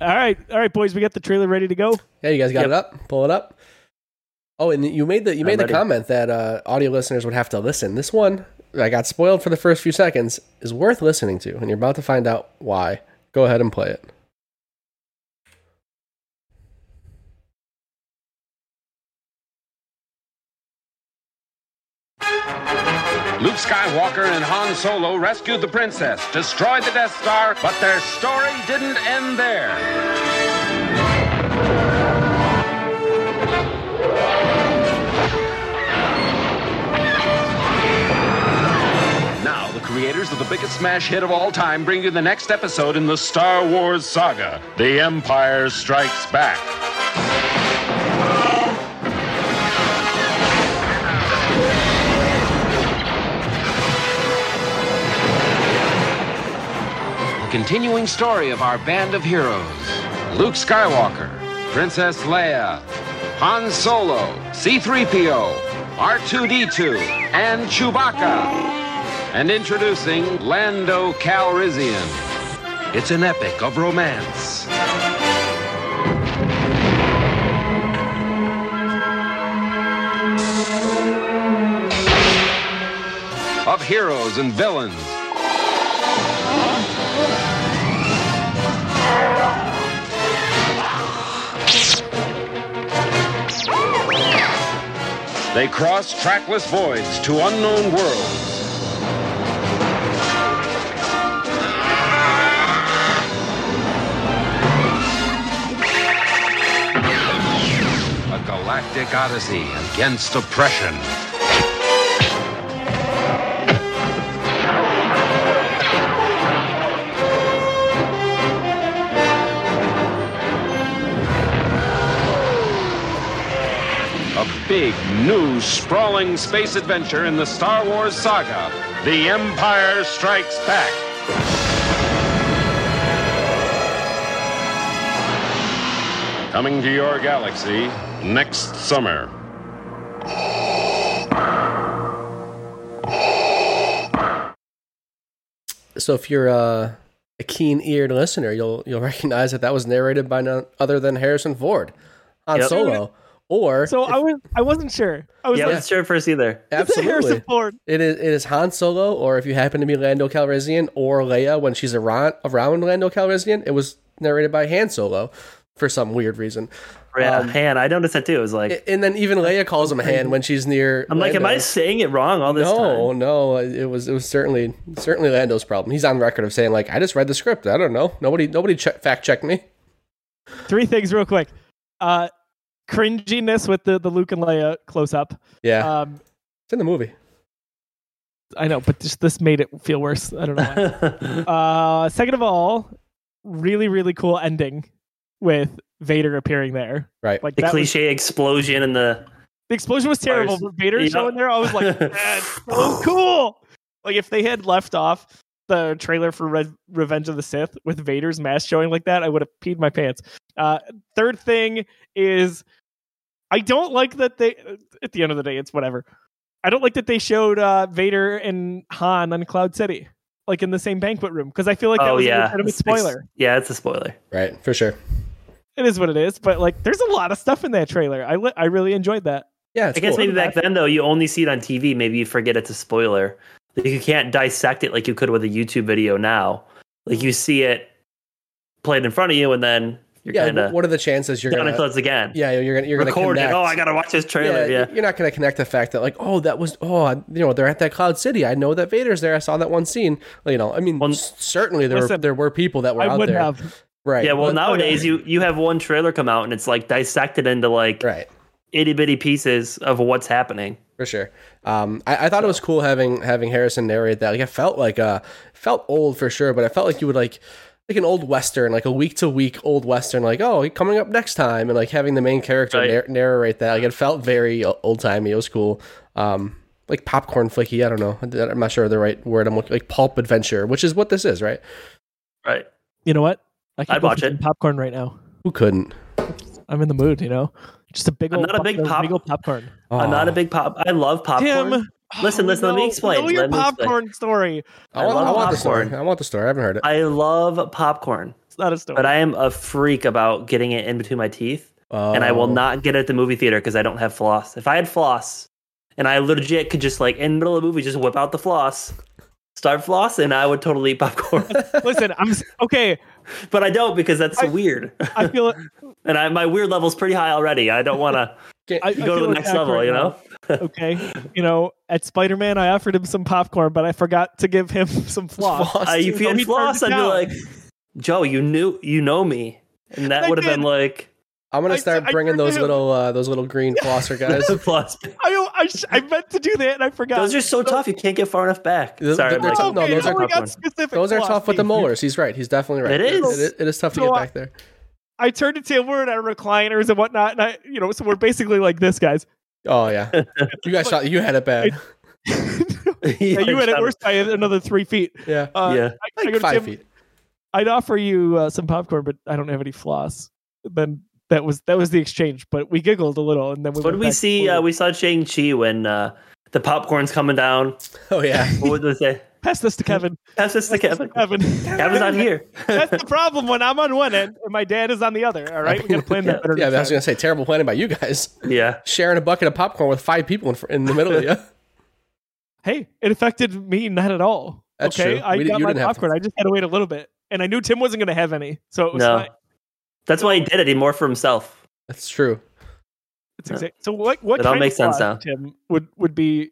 All right, all right, boys, we got the trailer ready to go. Yeah, you guys got Yep. it up. Pull it up. Oh, and you made the you I'm made the ready. comment that uh, audio listeners would have to listen. This one, I got spoiled for the first few seconds, is worth listening to, and you're about to find out why. Go ahead and play it. Luke Skywalker and Han Solo rescued the princess, destroyed the Death Star, but their story didn't end there. Creators of the biggest smash hit of all time bring you the next episode in the Star Wars saga The Empire Strikes Back. The continuing story of our band of heroes Luke Skywalker, Princess Leia, Han Solo, C3PO, R2D2, and Chewbacca. And introducing Lando Calrissian. It's an epic of romance. Of heroes and villains. They cross trackless voids to unknown worlds. Galactic odyssey against oppression. A big, new, sprawling space adventure in the Star Wars saga The Empire Strikes Back. Coming to your galaxy next summer. So if you're uh, a keen-eared listener, you'll you'll (laughs) recognize that that was narrated by none other than Harrison Ford on Yep. Solo. Or So I was I wasn't sure. I was Yeah, I like, wasn't sure at first either. (laughs) absolutely, Harrison Ford? it is it is Han Solo, or if you happen to be Lando Calrissian or Leia when she's around around Lando Calrissian, it was narrated by Han Solo for some weird reason. Yeah, Um, Han. I noticed that too. It was like, And then even Leia calls him Han when she's near. I'm like, am I saying it wrong all this no, time? no, no. it was it was certainly certainly Lando's problem. He's on record of saying like, I just read the script. I don't know. Nobody nobody check, fact checked me. Three things real quick. Uh cringiness with the, the Luke and Leia close up. Yeah, Um it's in the movie. I know, but just this made it feel worse. I don't know why. (laughs) uh second of all, really, really cool ending with Vader appearing there. Right. Like the that was- cliche explosion and the the explosion was terrible, but Vader Yeah. showing there, I was like, (laughs) that's so cool. Like if they had left off the trailer for Re- Revenge of the Sith with Vader's mask showing like that, I would have peed my pants. Uh, third thing is, I don't like that they. At the end of the day, it's whatever. I don't like that they showed uh, Vader and Han on Cloud City. like in the same banquet room because I feel like that oh was a yeah, legitimate It's- spoiler. Yeah, it's a spoiler. Right, for sure. It is what it is, but like there's a lot of stuff in that trailer. I li- I really enjoyed that. Yeah, it's I guess cool. maybe back then though, you only see it on TV. Maybe you forget it's a spoiler. Like, you can't dissect it like you could with a YouTube video now. Like you see it played in front of you, and then you're yeah. kind of what are the chances you're gonna? and close again. Yeah, you're gonna you're gonna record connect. it. Oh, I gotta watch this trailer. Yeah, You're not going to connect the fact that like, oh, that was oh, I- you know, they're at that Cloud City. I know that Vader's there. I saw that one scene. You know, I mean, Well, certainly there were, there were people that were I out would there. have. Right. Yeah, well, but- nowadays you you have one trailer come out and it's like dissected into like right. itty bitty pieces of what's happening. For sure. Um, I, I thought it was cool having having Harrison narrate that. Like, it felt like uh felt old for sure, but I felt like you would like like an old western, like a week to week old western. Like, oh, coming up next time, and like having the main character Right. nar- narrate that. Like, it felt very old timey. It was cool. Um, like popcorn flicky. I don't know. I'm not sure the right word. I'm looking like pulp adventure, which is what this is, right? Right. You know what? I could I'd watch for some it. popcorn right now. Who couldn't? I'm in the mood. You know, just a big I'm old not a big pop- pop- big old popcorn. I'm not a Oh. big pop. I love popcorn. Tim, Listen, oh, listen, let me oh, explain. Know your Let me explain. popcorn story. I want, I I love want the story. I want the story. I haven't heard it. I love popcorn, It's not a story. but I am a freak about getting it in between my teeth, and I will Oh. not get it at the movie theater because I don't have floss. If I had floss, and I legit could just like in the middle of the movie just whip out the floss, start flossing, I would totally eat popcorn. (laughs) Listen, I'm okay. But I don't because that's I- weird, I feel it. (laughs) and I, my weird level's pretty high already. I don't want to Can't- I, I go to feel the next level, right you know. (laughs) okay, you know, at Spider Man, I offered him some popcorn, but I forgot to give him (laughs) some floss. Floss. Uh, if So you had he floss, turned I'd be like, Joe, you knew, you know me, and that would have been like I'm gonna start I bringing turned those little uh, those little green flosser guys. floss. I, I, sh- I meant to do that and I forgot. Those are so tough. You can't get far enough back. They're- Sorry, they're tough. No, those are we popcorn. got specific Those are tough with the needs. molars. He's right. He's definitely right. It is. It, it is tough to get I- back there. I turned to Tim. We're in our recliners and whatnot, and I, you know, so we're basically like this, guys. Oh yeah, (laughs) you guys shot. You had it bad. (laughs) (laughs) Yeah, you had it worse by another three feet. Yeah, Uh, Yeah. I, I like go to five Tim, feet. I'd offer you uh, some popcorn, but I don't have any floss. Then that was that was the exchange. But we giggled a little, and then we. What did we see? Uh, we saw Shang Chi when uh, the popcorn's coming down. Oh yeah. (laughs) What would they say? Pass this to Kevin. Pass this to Kevin. Kevin. Kevin's not here. (laughs) That's the problem when I'm on one end and my dad is on the other. All right, we got to plan that better. Yeah, I was time. gonna say terrible planning by you guys. yeah. Sharing a bucket of popcorn with five people in, in the middle of you. (laughs) Hey, it affected me not at all. That's okay, true. I We di- got you my didn't have to- popcorn. I just had to wait a little bit, and I knew Tim wasn't going to have any, so it was No. fine. That's why he did it. He more for himself. That's true. It's exact- so what? What It all kind makes of sense floss, now. Tim, would would be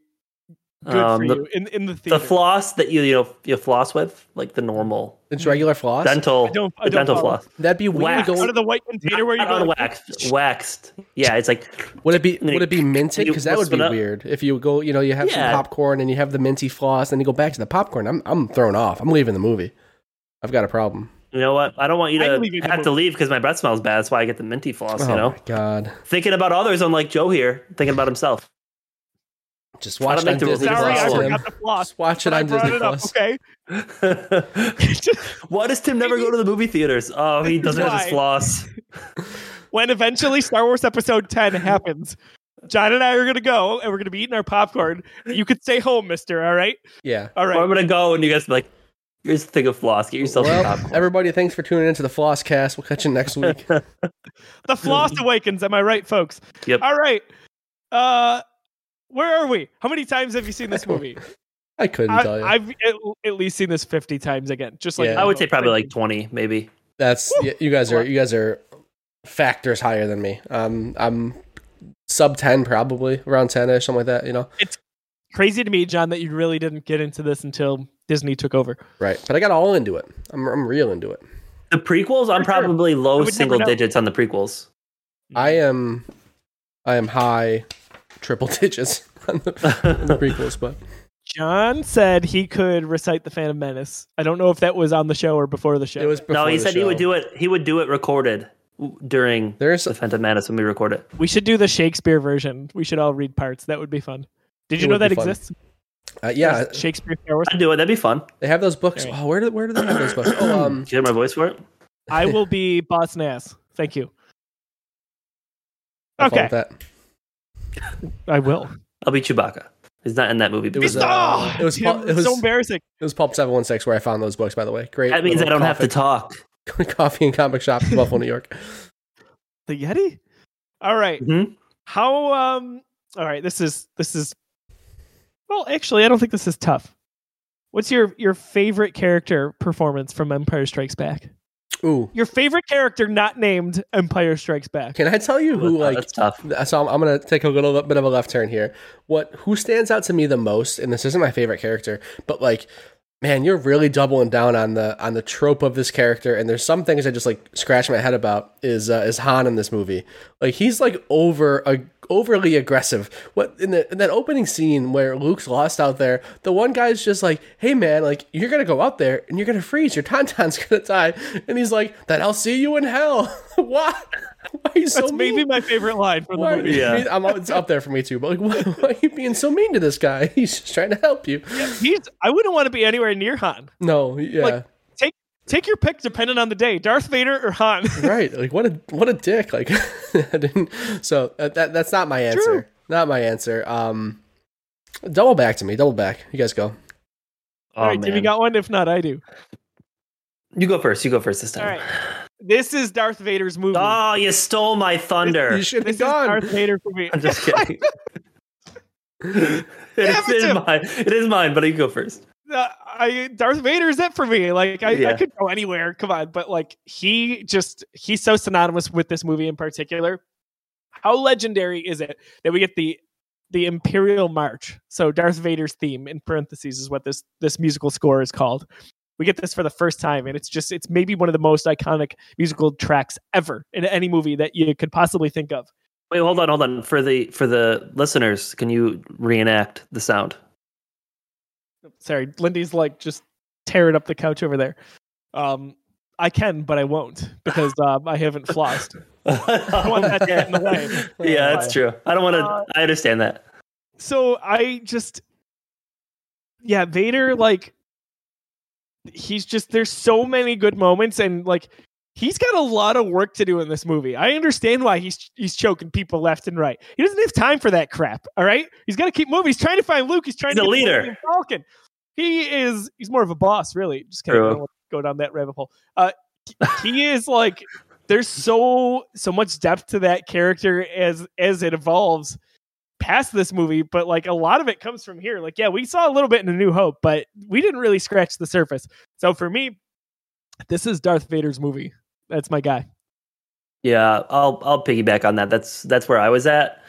good Um, for the- you in in the theater? The floss that you you know you floss with, like the normal It's regular floss. dental, I don't- I don't dental follow. floss. That'd be weird. Wax. Going, out of the white container where you Not go. waxed, waxed. Yeah, it's like would it be And would it be you- minted? Because that would be weird. If you go, you know, you have Yeah. some popcorn and you have the minty floss, and you go back to the popcorn. I'm I'm thrown off. I'm leaving the movie. I've got a problem. You know what? I don't want you to have to leave because my breath smells bad. That's why I get the minty floss. oh You know, my god. thinking about others, unlike Joe here, thinking about himself. Just I watch don't it on the Disney rules Sorry, are I Plus. Awesome. Tim. forgot the floss. Just watch it I on Disney it up, Plus. Okay. (laughs) Why does Tim never go to the movie theaters? Oh, he doesn't have his floss. (laughs) when eventually Star Wars Episode 10 happens, John and I are going to go and we're going to be eating our popcorn. You could stay home, mister. All right. Yeah. All right. Or I'm gonna go and you guys be like, here's the thing of floss. Get yourself some Well, popcorn. everybody, thanks for tuning into the Floss Cast. We'll catch you next week. (laughs) The floss awakens. Am I right, folks? Yep. All right. Uh, where are we? How many times have you seen this movie? (laughs) I couldn't tell you. I, I've at, at least seen this 50 times again. Just like Yeah. I would say probably like 20, maybe. That's y- you guys are you guys are factors higher than me. Um, I'm sub ten probably around ten ish, something like that. You know, it's crazy to me, John, that you really didn't get into this until Disney took over. right? But I got all into it. I'm I'm real into it. The prequels, I'm For sure. probably I low would never single know. digits on the prequels. Mm-hmm. I am I am high triple (laughs) digits on the, on the prequels, but John said he could recite the Phantom Menace. I don't know if that was on the show or before the show. it was before No, he the said he would show. do it. He would do it recorded w- during There's the Phantom Menace when we record it. We should do the Shakespeare version. We should all read parts. That would be fun. Did It you know would that be fun. exists? Uh, yeah, Shakespeare Star Wars. I'd do it. That'd be fun. they have those books. Alright. Oh, where do where do they have those books? (clears throat) Oh, um, Did you hear my voice for it? I will (laughs) be boss nass. Thank you. have fun Okay, that. I will. I'll be Chewbacca. He's not in that movie. It was, uh, oh, it was Tim, it was- so embarrassing. It was Pulp Seven One Six where I found those books. By the way, great. that means I don't have to talk. (laughs) coffee and comic shop in Buffalo, New York. The Yeti. All right. Mhm. How um all right, this is this is well, actually I don't think this is tough. What's your your favorite character performance from Empire Strikes Back? Ooh, Your favorite character not named Empire Strikes Back. can I tell you who like That's tough. so I'm, I'm gonna take a little bit of a left turn here. What who stands out to me the most, and this isn't my favorite character, but like, man, you're really doubling down on the on the trope of this character, and there's some things I just like scratch my head about. Is uh, is Han in this movie? Like he's like over a overly aggressive. What in the in that opening scene where Luke's lost out there, the one guy's just like, "Hey man, like you're gonna go out there and you're gonna freeze. Your tauntaun's (laughs) gonna die," and he's like, "Then I'll see you in hell." (laughs) what? Why are you so That's mean? maybe my favorite line from the movie. Yeah. I mean, I'm, it's up there for me too. But like, (laughs) why, why are you being so mean to this guy? He's just trying to help you. Yeah, He's I wouldn't want to be anywhere near Han. No, yeah, Like- Take take your pick depending on the day. Darth Vader or Han. (laughs) right. Like, what a what a dick. Like, (laughs) I didn't. So uh, that that's not my answer. True. Not my answer. Um, double back to me. Double back. You guys go. Oh, All right, Jimmy man. got one. If not, I do. You go first. You go first this time. All right. This is Darth Vader's movie. Oh, you stole my thunder. You should be this is gone. Darth Vader for me. (laughs) I'm just kidding. it, Damn is, it, it is Tim. mine. It is mine, but you go first. Uh, I Darth Vader is it for me. Like I, I could go anywhere. Come on, but like he just he's so synonymous with this movie in particular. How legendary is it that we get the the Imperial March? So Darth Vader's theme in parentheses is what this this musical score is called. We get this for the first time, and it's just it's maybe one of the most iconic musical tracks ever in any movie that you could possibly think of. Wait, hold on, hold on. For the for the listeners, can you reenact the sound? Sorry, Lindy's like just tearing up the couch over there. Um, I can, but I won't because (laughs) um, I haven't flossed. (laughs) I want that get in the way. (laughs) Yeah, that's true. I don't want to. Uh, I understand that. So I just, yeah, Vader, like, he's just, there's so many good moments and like, he's got a lot of work to do in this movie. I understand why he's he's choking people left and right. He doesn't have time for that crap. All right, he's got to keep moving. He's trying to find Luke. He's trying He's to a leader. Falcon. He is. He's more of a boss, really. Just kind of True. don't want to go down that rabbit hole. Uh, he- he is like. There's so so much depth to that character as as it evolves past this movie, but like a lot of it comes from here. Like, yeah, we saw a little bit in A New Hope, but we didn't really scratch the surface. So for me, this is Darth Vader's movie. That's my guy. Yeah, I'll I'll piggyback on that. That's that's where I was at.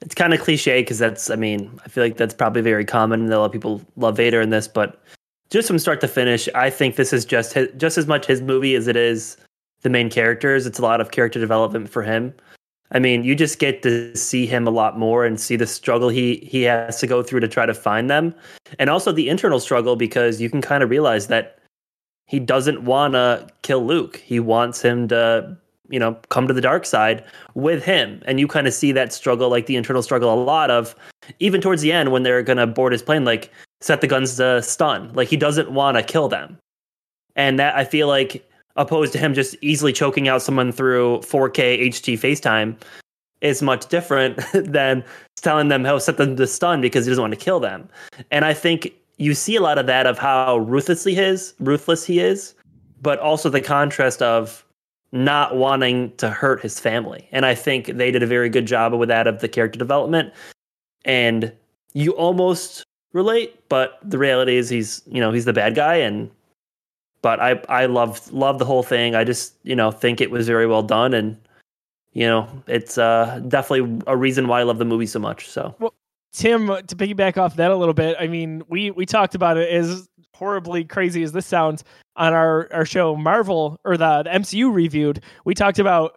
It's kind of cliche because that's. I mean, I feel like that's probably very common. and A lot of people love Vader in this, but just from start to finish, I think this is just his, just as much his movie as it is the main characters. It's a lot of character development for him. I mean, you just get to see him a lot more and see the struggle he he has to go through to try to find them, and also the internal struggle because you can kind of realize that he doesn't want to kill Luke. He wants him to, you know, come to the dark side with him, and you kind of see that struggle, like the internal struggle, a lot of even towards the end when they're gonna board his plane, like set the guns to stun. Like he doesn't want to kill them, and that I feel like opposed to him just easily choking out someone through 4K HT FaceTime is much different (laughs) than telling them how set them to stun because he doesn't want to kill them. And I think you see a lot of that of how ruthlessly his ruthless he is, but also the contrast of not wanting to hurt his family. And I think they did a very good job with that of the character development. And you almost relate, but the reality is he's you know he's the bad guy and but I I love love the whole thing. I just you know think it was very well done and you know it's uh definitely a reason why I love the movie so much. So Tim, to piggyback off that a little bit, I mean, we we talked about it as horribly crazy as this sounds on our our show Marvel or the, the MCU reviewed. We talked about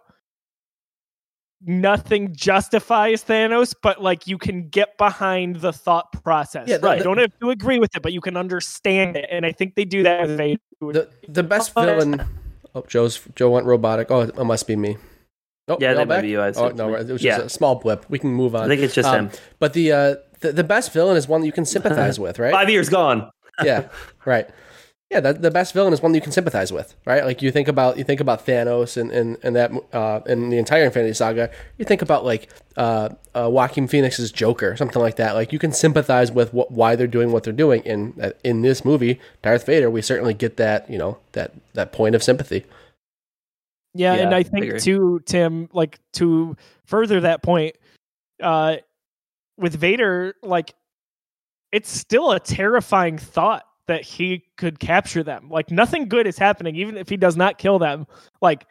nothing justifies Thanos, but like you can get behind the thought process. Yeah, the- right. the- You don't have to agree with it, but you can understand it, and I think they do that with Vader. The the best villain. Oh, Joe's Joe went robotic. Oh, it must be me. Oh, Yeah, that might be you, Oh no, it was just Yeah. a small blip. We can move on. I think it's just Um, him. But the uh, the, the best villain is one that you can sympathize with, right? Five years gone. (laughs) yeah, right. yeah, the, the best villain is one that you can sympathize with, right? Like you think about you think about Thanos and and, and that uh, in the entire Infinity Saga. You think about like uh, uh, Joaquin Phoenix's Joker, something like that. Like you can sympathize with what, why they're doing what they're doing. In uh, in this movie, Darth Vader, we certainly get that you know that that point of sympathy. Yeah, Yeah, and I I think agree. too, Tim, like to further that point, uh, with Vader, like it's still a terrifying thought that he could capture them. Like nothing good is happening, even if he does not kill them. Like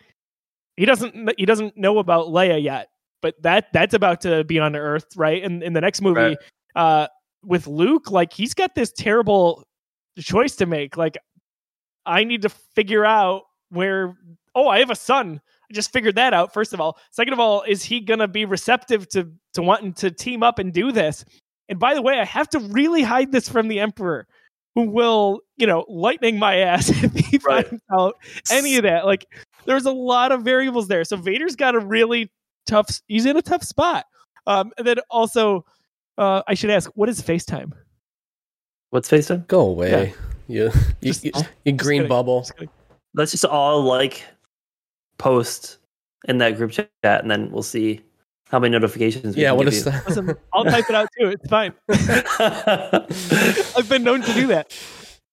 he doesn't he doesn't know about Leia yet, but that that's about to be on Earth, right? And in the next movie, Right. uh, with Luke, like he's got this terrible choice to make. Like I need to figure out where. Oh, I have a son. I just figured that out. First of all, second of all, is he gonna be receptive to to wanting to team up and do this? And by the way, I have to really hide this from the Emperor, who will, you know, lightning my ass (laughs) if he Right. finds out any of that. Like, there's a lot of variables there. So Vader's got a really tough. He's in a tough spot. Um, and then also, uh, I should ask, what is FaceTime? What's FaceTime? Go away, you you, Just- you, you green kidding. bubble. Just. Let's just all like post in that group chat, and then we'll see how many notifications. We Yeah, can what give is you. that? Listen, I'll type it out too. It's fine. (laughs) I've been known to do that.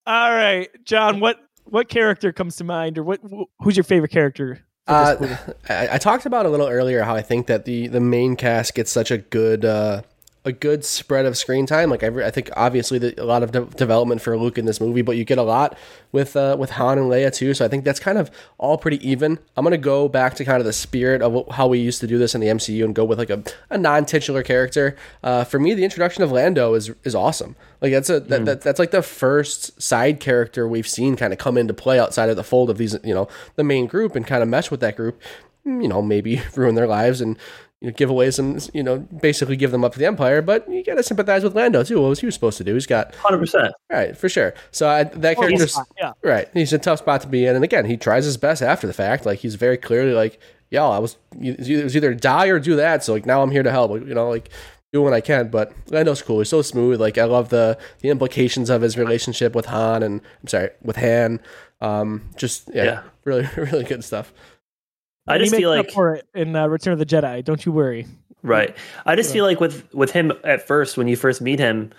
All right, John. What what character comes to mind, or what who's your favorite character? for this movie? Uh, I, I talked about a little earlier how I think that the the main cast gets such a good uh, a good spread of screen time. Like every, I think obviously the, a lot of de- development for Luke in this movie, but you get a lot with uh, with Han and Leia too. So I think that's kind of all pretty even. I'm gonna go back to kind of the spirit of what, how we used to do this in the MCU and go with like a, a non titular character. Uh, for me, the introduction of Lando is is awesome. Like that's a that, that, that's like the first side character we've seen kind of come into play outside of the fold of these you know the main group and kind of mesh with that group. Mm, You know, maybe (laughs) ruin their lives and you know, give away some, you know, basically give them up to the Empire. But you got to sympathize with Lando too. What was he supposed to do? He's got Hundred percent. right for sure. So I, that he's character's yeah. right. He's a tough spot to be in, and again, he tries his best after the fact. Like he's very clearly like, yo, I was it was either die or do that. So like now I'm here to help. You know, like do what I can. But Lando's cool. He's so smooth. Like I love the the implications of his relationship with Han and I'm sorry with Han. Um, just yeah, Yeah. really (laughs) really good stuff. I And he just makes feel up like for it in uh, Return of the Jedi. Don't you worry. Right. I just feel like with with him at first, when you first meet him,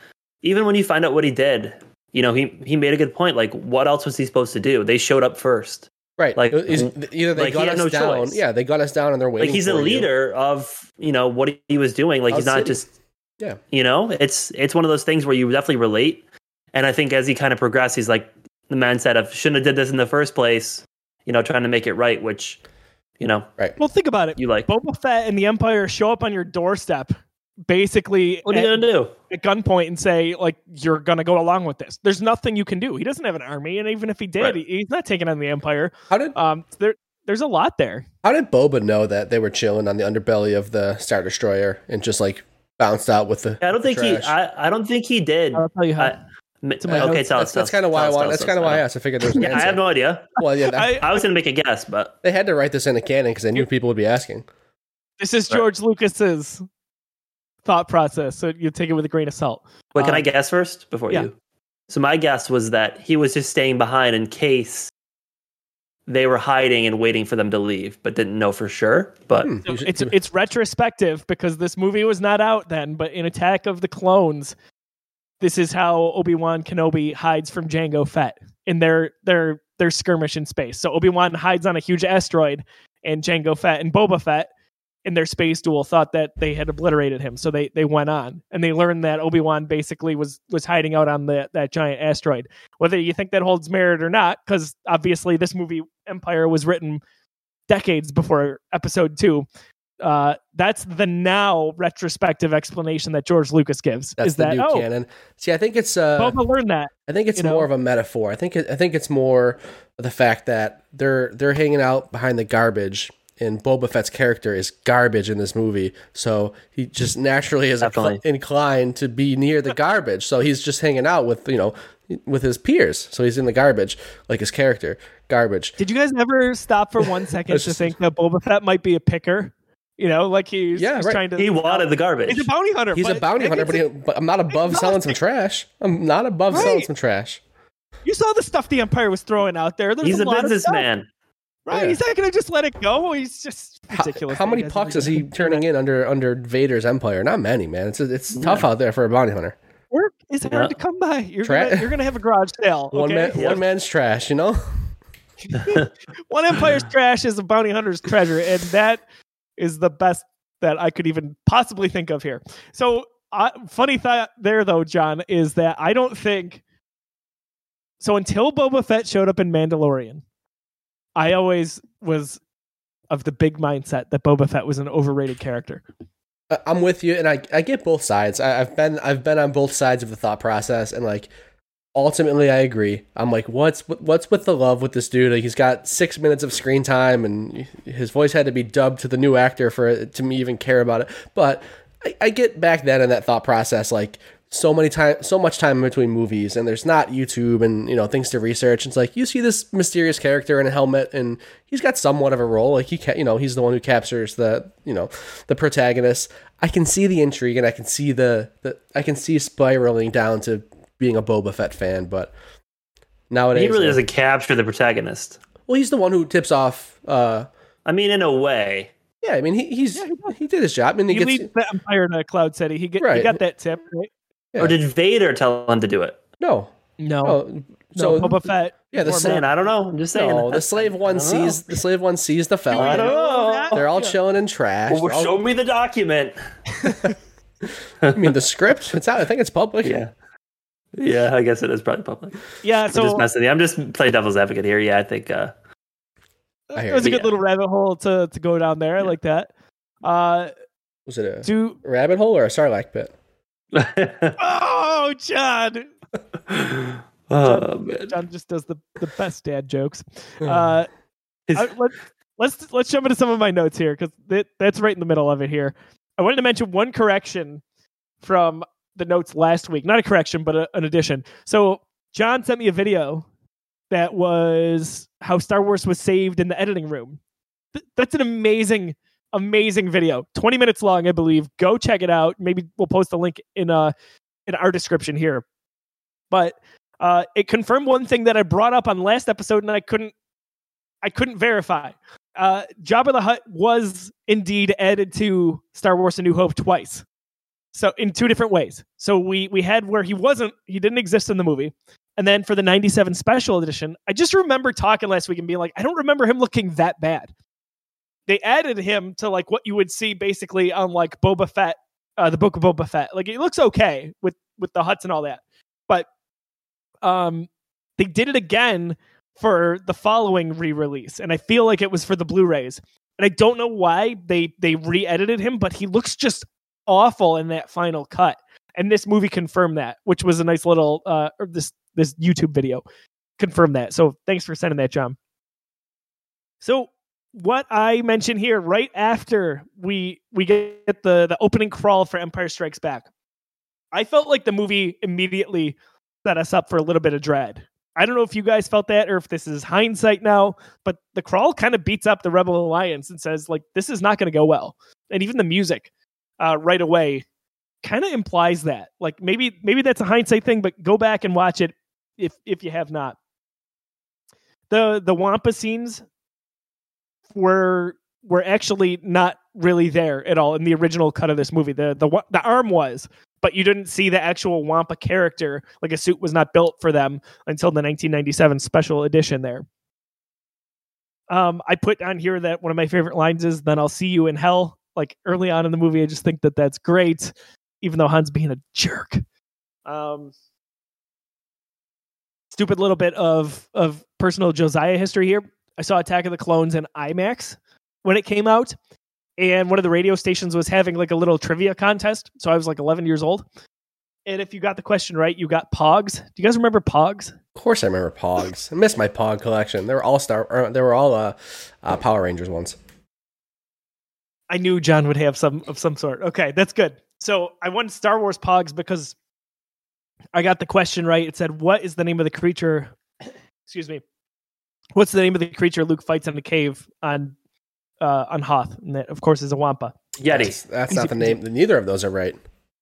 even when you find out what he did, you know, he he made a good point. Like, what else was he supposed to do? They showed up first. Right. Like- Is- either they like, got us no down. choice. Yeah, they got us down and they're waiting. Like, he's a for you. leader of you know what he was doing. Like, Of he's not city. just Yeah. you know. It's it's one of those things where you definitely relate. And I think as he kind of progressed, he's like the man said, of shouldn't have did this in the first place. You know, trying to make it right, which you know Right. Well, think about it. you like. Boba Fett and the Empire show up on your doorstep, basically What are you at, gonna do? at gunpoint and say, like, you're gonna go along with this. There's nothing you can do. He doesn't have an army, and even if he did, Right. he, he's not taking on the Empire. How did Um, there, there's a lot there. how did Boba know that they were chilling on the underbelly of the Star Destroyer and just like bounced out with the? I don't think he. I, I don't think he did. I'll tell you how. I, m- To my okay, notes. tell that's us. that's kind of why I tell want. That's kind of why I asked. I figured there was an Yeah, I have no idea. well, yeah, that- I- I was gonna make a guess, but they had to write this in a canon because they knew people would be asking. this is Right. George Lucas's thought process, so you take it with a grain of salt. wait, can Um, I guess first before yeah. you? So my guess was that he was just staying behind in case they were hiding and waiting for them to leave, but didn't know for sure. But Hmm, So it's it's retrospective because this movie was not out then, but in Attack of the Clones, this is how Obi Wan Kenobi hides from Jango Fett in their their their skirmish in space. So Obi Wan hides on a huge asteroid, and Jango Fett and Boba Fett in their space duel thought that they had obliterated him, so they they went on and they learned that Obi Wan basically was was hiding out on the that giant asteroid. Whether you think that holds merit or not, because obviously this movie Empire was written decades before Episode Two. Uh, that's the now retrospective explanation that George Lucas gives. That's is the that new oh, canon. See, I think it's uh, Boba learned that. I think it's you know? more of a metaphor. I think it, I think it's more the fact that they're they're hanging out behind the garbage, and Boba Fett's character is garbage in this movie. So he just naturally is Definitely. incl- inclined to be near the garbage. So he's just hanging out with you know with his peers. So he's in the garbage like his character, garbage. Did you guys ever stop for one (laughs) second It's to just- think that Boba Fett might be a picker? You know, like he's, Yeah, he's right. trying to. he wanted the garbage. He's a bounty hunter. He's a bounty hunter, but, he, but I'm not above selling some trash. I'm not above selling some trash. You saw the stuff the Empire was throwing out there. There's He's a, a lot of stuff, businessman. right? Yeah. He's not going to just let it go. He's just ridiculous. how that many pucks is he turning in under under Vader's empire? Not many, man. It's it's tough out there for a bounty hunter. Work is hard Yeah. to come by. You're Tra- gonna, you're gonna have a garage sale. (laughs) One man, Yep. one man's trash. You know. (laughs) One Empire's trash is a bounty hunter's treasure, and that is the best that I could even possibly think of here. So, uh, funny thought there, though, John, is that I don't think so. Until Boba Fett showed up in Mandalorian, I always was of the big mindset that Boba Fett was an overrated character. I'm with you, and I I get both sides. I, I've been I've been on both sides of the thought process, and like ultimately, I agree. I'm like, what's what's with the love with this dude? Like, he's got six minutes of screen time, and his voice had to be dubbed to the new actor for it to me even care about it. But I, I get back then in that thought process, like so many time, so much time in between movies, and there's not YouTube and you know things to research. It's like you see this mysterious character in a helmet, and he's got somewhat of a role. Like he, ca- you know, he's the one who captures the you know the protagonist. I can see the intrigue, and I can see the, the I can see spiraling down to being a Boba Fett fan, but nowadays, He really doesn't capture the protagonist. Well, he's the one who tips off. uh I mean, in a way. Yeah, I mean, he, he's Yeah, he he did his job, and he, He gets leads the Empire to Cloud City. He get he got that tip, right? Yeah. Or did Vader tell him to do it? no. No, Oh, so so Boba Fett. yeah, the informed same- Saying, I don't know. I'm just saying. no, the slave (laughs) one I know. sees the slave one sees the fella. I don't know. They're all Yeah. chilling in trash. Well, They're all- show me the document. (laughs) I mean, the script. It's out. I think it's public. (laughs) Yeah. Yeah, I guess it is probably public. Yeah, I'm so just messing. with you. I'm just playing devil's advocate here. Yeah, I think. Uh, I it was a you. good little rabbit hole to to go down there. I like that. Uh, Was it a do rabbit hole or a sarlacc pit? (laughs) oh, John. (laughs) oh man. John just does the, the best dad jokes. (laughs) Uh, I, let, let's let's jump into some of my notes here because that, that's right in the middle of it here. I wanted to mention one correction from the notes last week. Not a correction, but a, an addition. So John sent me a video that was how Star Wars was saved in the editing room. Th- that's an amazing, amazing video. Twenty minutes long, I believe. Go check it out. Maybe we'll post a link in uh in our description here. But uh, it confirmed one thing that I brought up on last episode, and I couldn't I couldn't verify. Uh, Jabba the Hutt was indeed added to Star Wars: A New Hope twice, so in two different ways. So we we had where he wasn't, he didn't exist in the movie, and then for the '97 special edition, I just remember talking last week and being like, I don't remember him looking that bad. They added him to like what you would see basically on like Boba Fett, uh, the Book of Boba Fett. Like it looks okay with with the Hutts and all that, but um, they did it again for the following re-release and i feel like it was for the blu-rays and i don't know why they they re-edited him but he looks just awful in that final cut. And this movie confirmed that which was a nice little uh or this this youtube video confirmed that. So thanks for sending that john. So what i mentioned here right after we we get the the opening crawl for empire strikes back i felt like the movie immediately set us up for a little bit of dread. I don't know if you guys felt that or if this is hindsight now, but the crawl kind of beats up the Rebel Alliance and says like this is not going to go well. And even the music uh, right away kind of implies that. Like maybe maybe that's a hindsight thing, but go back and watch it if if you have not. The the Wampa scenes were were actually not really there at all in the original cut of this movie. The the the arm was, but you didn't see the actual Wampa character. Like a suit was not built for them until the 1997 special edition. There. Um, I put on here that one of my favorite lines is "Then I'll see you in hell." Like early on in the movie, I just think that that's great, even though Han's being a jerk. Um, stupid little bit of of personal Josiah history here. I saw Attack of the Clones in IMAX when it came out, and one of the radio stations was having like a little trivia contest. So I was like 11 years old. And if you got the question right, you got Pogs. Do you guys remember Pogs? Of course, I remember Pogs. I miss my Pog collection. They were all star. Or they were all uh, uh, Power Rangers ones. I knew John would have some of some sort. Okay, that's good. So I won Star Wars Pogs because I got the question right. It said, "What is the name of the creature?" (clears throat) Excuse me. What's the name of the creature Luke fights in the cave on uh, on Hoth? And that, of course, is a Wampa. Yeti. That's, that's not the (laughs) name. Neither of those are right.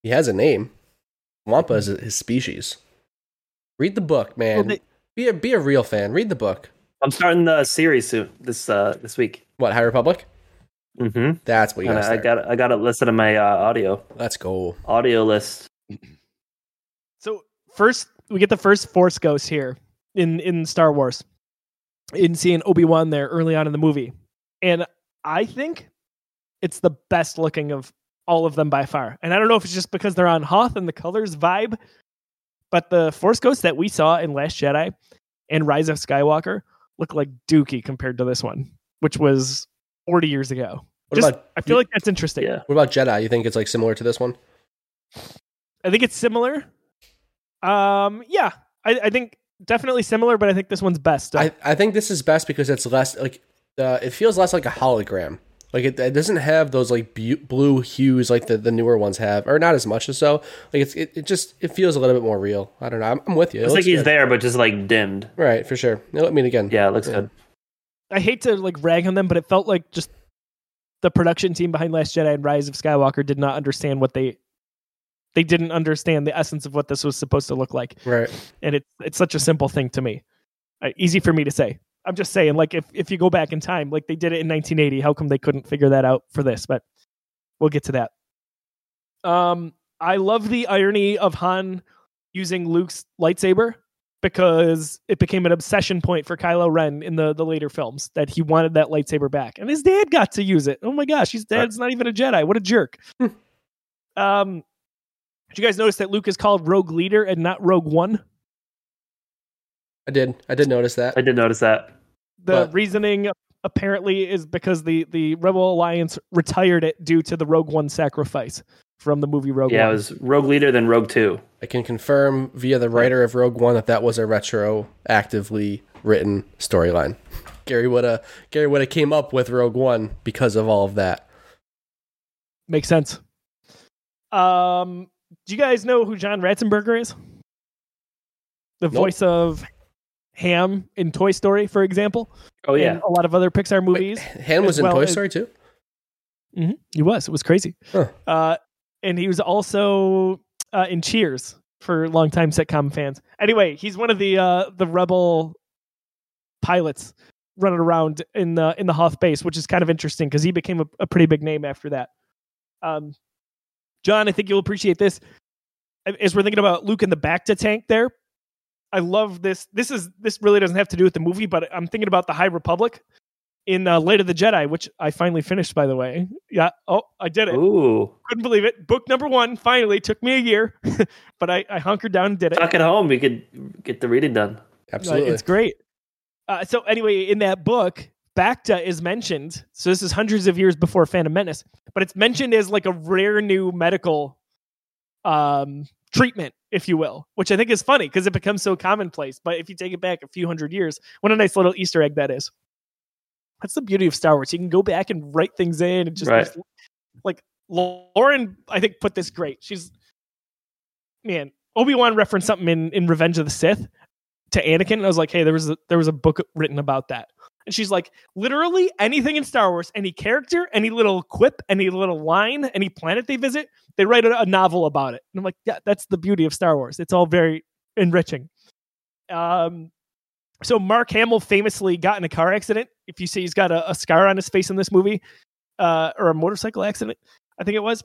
He has a name. Wampa is his species. Read the book, man. Well, they- Be a be a real fan. Read the book. I'm starting the series soon this uh this week. What High Republic? Mm-hmm. That's what you gotta I got I got it listed on my uh, audio Let's go. audio list. So first, we get the first Force Ghost here in in Star Wars, in seeing Obi Wan there early on in the movie, and I think it's the best looking of all of them by far. And I don't know if it's just because they're on Hoth and the colors vibe, but the Force Ghosts that we saw in Last Jedi and Rise of Skywalker look like Dookie compared to this one, which was 40 years ago. What Just- about I feel like that's interesting. Yeah. what about Jedi? You think it's like similar to this one? I think it's similar. Um, yeah, I, I think definitely similar, but I think this one's best. I, I think this is best because it's less like uh, it feels less like a hologram. Like it, it doesn't have those like bu- blue hues like the, the newer ones have, or not as much as so. Like it's it, it just it feels a little bit more real. I don't know. I'm, I'm with you. It It's like he's good. there, but just like dimmed. Right, for sure. I mean, again, Yeah, it looks Yeah. good. I hate to like rag on them, but it felt like just the production team behind Last Jedi and Rise of Skywalker did not understand what they they didn't understand the essence of what this was supposed to look like, right. and it's it's such a simple thing to me, uh, easy for me to say. I'm just saying, like if if you go back in time, like they did it in 1980, how come they couldn't figure that out for this? But we'll get to that. Um, I love the irony of Han using Luke's lightsaber because it became an obsession point for Kylo Ren in the the later films that he wanted that lightsaber back, and his dad got to use it. Oh my gosh, his dad's not even a Jedi. What a jerk. (laughs) um, did you guys notice that Luke is called Rogue Leader and not Rogue One? I did. I did notice that. I did notice that. The But- reasoning apparently is because the the Rebel Alliance retired it due to the Rogue One sacrifice from the movie Rogue Yeah, it was Rogue Leader, then Rogue Two. I can confirm via the writer of Rogue One that that was a retroactively written storyline. Gary Whitta Gary Whitta came up with Rogue One because of all of that. Makes sense. Um, do you guys know who John Ratzenberger is? The Nope. voice of Hamm in Toy Story, for example. Oh yeah, a lot of other Pixar movies. Hamm was as in well Toy as- Story too. hmm He was. It was crazy. Huh. Uh, and he was also uh, in Cheers for longtime sitcom fans. Anyway, he's one of the uh, the rebel pilots running around in the in the Hoth base, which is kind of interesting because he became a, a pretty big name after that. Um, John, I think you'll appreciate this. As we're thinking about Luke in the Bacta tank there, I love this. This is this really doesn't have to do with the movie, but I'm thinking about the High Republic in uh, Light of the Jedi, which I finally finished, by the way. Yeah. Oh, I did it. Ooh, Couldn't believe it. Book number one finally took me a year, (laughs) but I, I hunkered down and did it. stuck at home, we could get the reading done. Absolutely. Uh, It's great. Uh, so anyway, in that book, Bacta is mentioned. So this is hundreds of years before Phantom Menace, but it's mentioned as like a rare new medical um, treatment, if you will, which I think is funny because it becomes so commonplace. But if you take it back a few hundred years, what a nice little Easter egg that is. That's the beauty of Star Wars. You can go back and write things in and just Right. like Lauren, I think put this great. She's man, Obi Wan referenced something in in Revenge of the Sith to Anakin, and I was like, hey, there was a, there was a book written about that. And she's like, literally anything in Star Wars, any character, any little quip, any little line, any planet they visit, they write a, a novel about it. And I'm like, yeah, that's the beauty of Star Wars. It's all very enriching. Um, so Mark Hamill famously got in a car accident. If you see, he's got a, a scar on his face in this movie, uh, or a motorcycle accident, I think it was.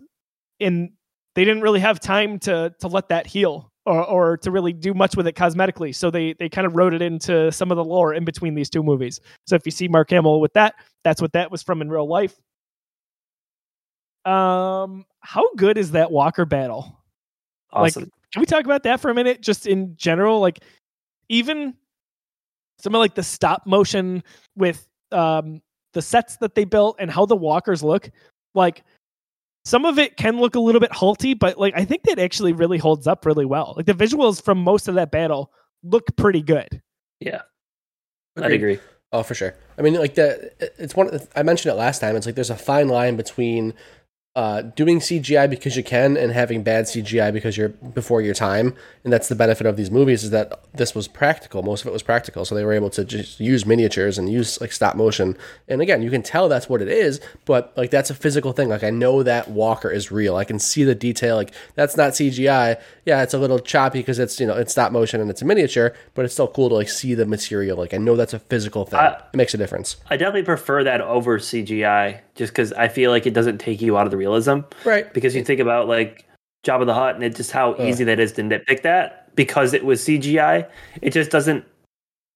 And they didn't really have time to to let that heal or, or to really do much with it cosmetically. So they they kind of wrote it into some of the lore in between these two movies. So if you see Mark Hamill with that, that's what that was from in real life. Um, how good is that Walker battle? Like, Awesome. Can we talk about that for a minute? Just in general, like even some of like the stop motion with um the sets that they built and how the walkers look, like some of it can look a little bit halty, but like I think that actually really holds up really well. Like the visuals from most of that battle look pretty good. yeah, I'd agree. Oh, for sure. I mean, like the it's one. I mentioned it last time. It's like there's a fine line between uh, doing CGI because you can and having bad CGI because you're before your time. And that's the benefit of these movies is that this was practical. Most of it was practical. So they were able to just use miniatures and use like stop motion. And again, you can tell that's what it is, but like that's a physical thing. Like I know that Walker is real. I can see the detail. Like that's not CGI. Yeah, it's a little choppy because it's, you know, it's stop motion and it's a miniature, but it's still cool to like see the material. Like I know that's a physical thing. I- it makes a difference. I definitely prefer that over CGI, just because I feel like it doesn't take you out of the realism. Right. Because you think about like Jabba the Hutt and it just how easy that is to nitpick that because it was CGI. It just doesn't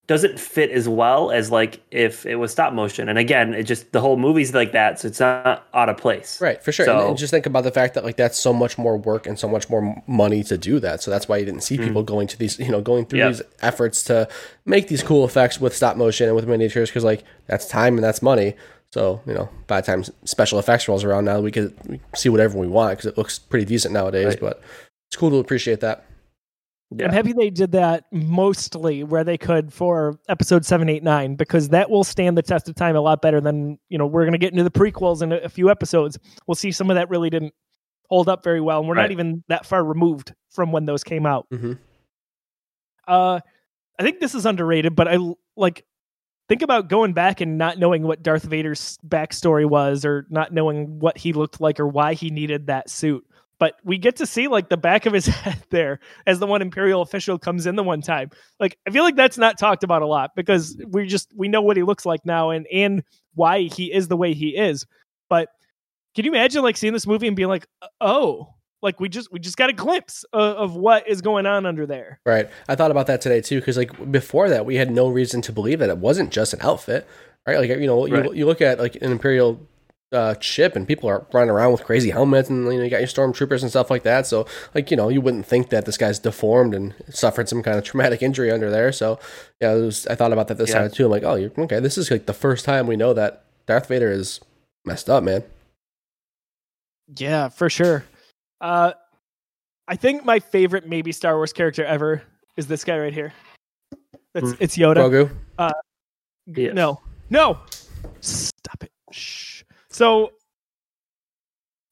doesn't fit as well as like if it was stop motion. And again, it just the whole movie's like that, so it's not out of place. Right, for sure. So- and, and just think about the fact that like that's so much more work and so much more money to do that. So that's why you didn't see hmm. people going to these, you know, going through Yeah. these efforts to make these cool effects with stop motion and with miniatures because like that's time and that's money. So you know, by the time special effects rolls around now, we could see whatever we want because it looks pretty decent nowadays. Right. But it's cool to appreciate that. Yeah. I'm happy they did that mostly where they could for episode seven, eight, nine, because that will stand the test of time a lot better than you know. We're going to get into the prequels in a, a few episodes. We'll see some of that really didn't hold up very well, and we're not even that far removed from when those came out. hmm Uh, I think this is underrated, but I like think about going back and not knowing what Darth Vader's backstory was, or not knowing what he looked like, or why he needed that suit. But we get to see like the back of his (laughs) head there as the one Imperial official comes in the one time. Like I feel like that's not talked about a lot because we just we know what he looks like now and and why he is the way he is. But can you imagine like seeing this movie and being like, oh, like we just we just got a glimpse of, of what is going on under there. Right. I thought about that today too because like before that, we had no reason to believe that it wasn't just an outfit. Right. Like you know, you, Right. you look at like an Imperial uh, ship and people are running around with crazy helmets and you know you got your stormtroopers and stuff like that. So like you know you wouldn't think that this guy's deformed and suffered some kind of traumatic injury under there. So yeah, it was, I thought about that this Yeah. time too. I'm like, oh, you're, okay, this is like the first time we know that Darth Vader is messed up, man. Yeah, for sure. Uh, I think my favorite maybe Star Wars character ever is this guy right here. That's Hmm. it's Yoda. Grogu. Yes. No, no, stop it. Shh. So,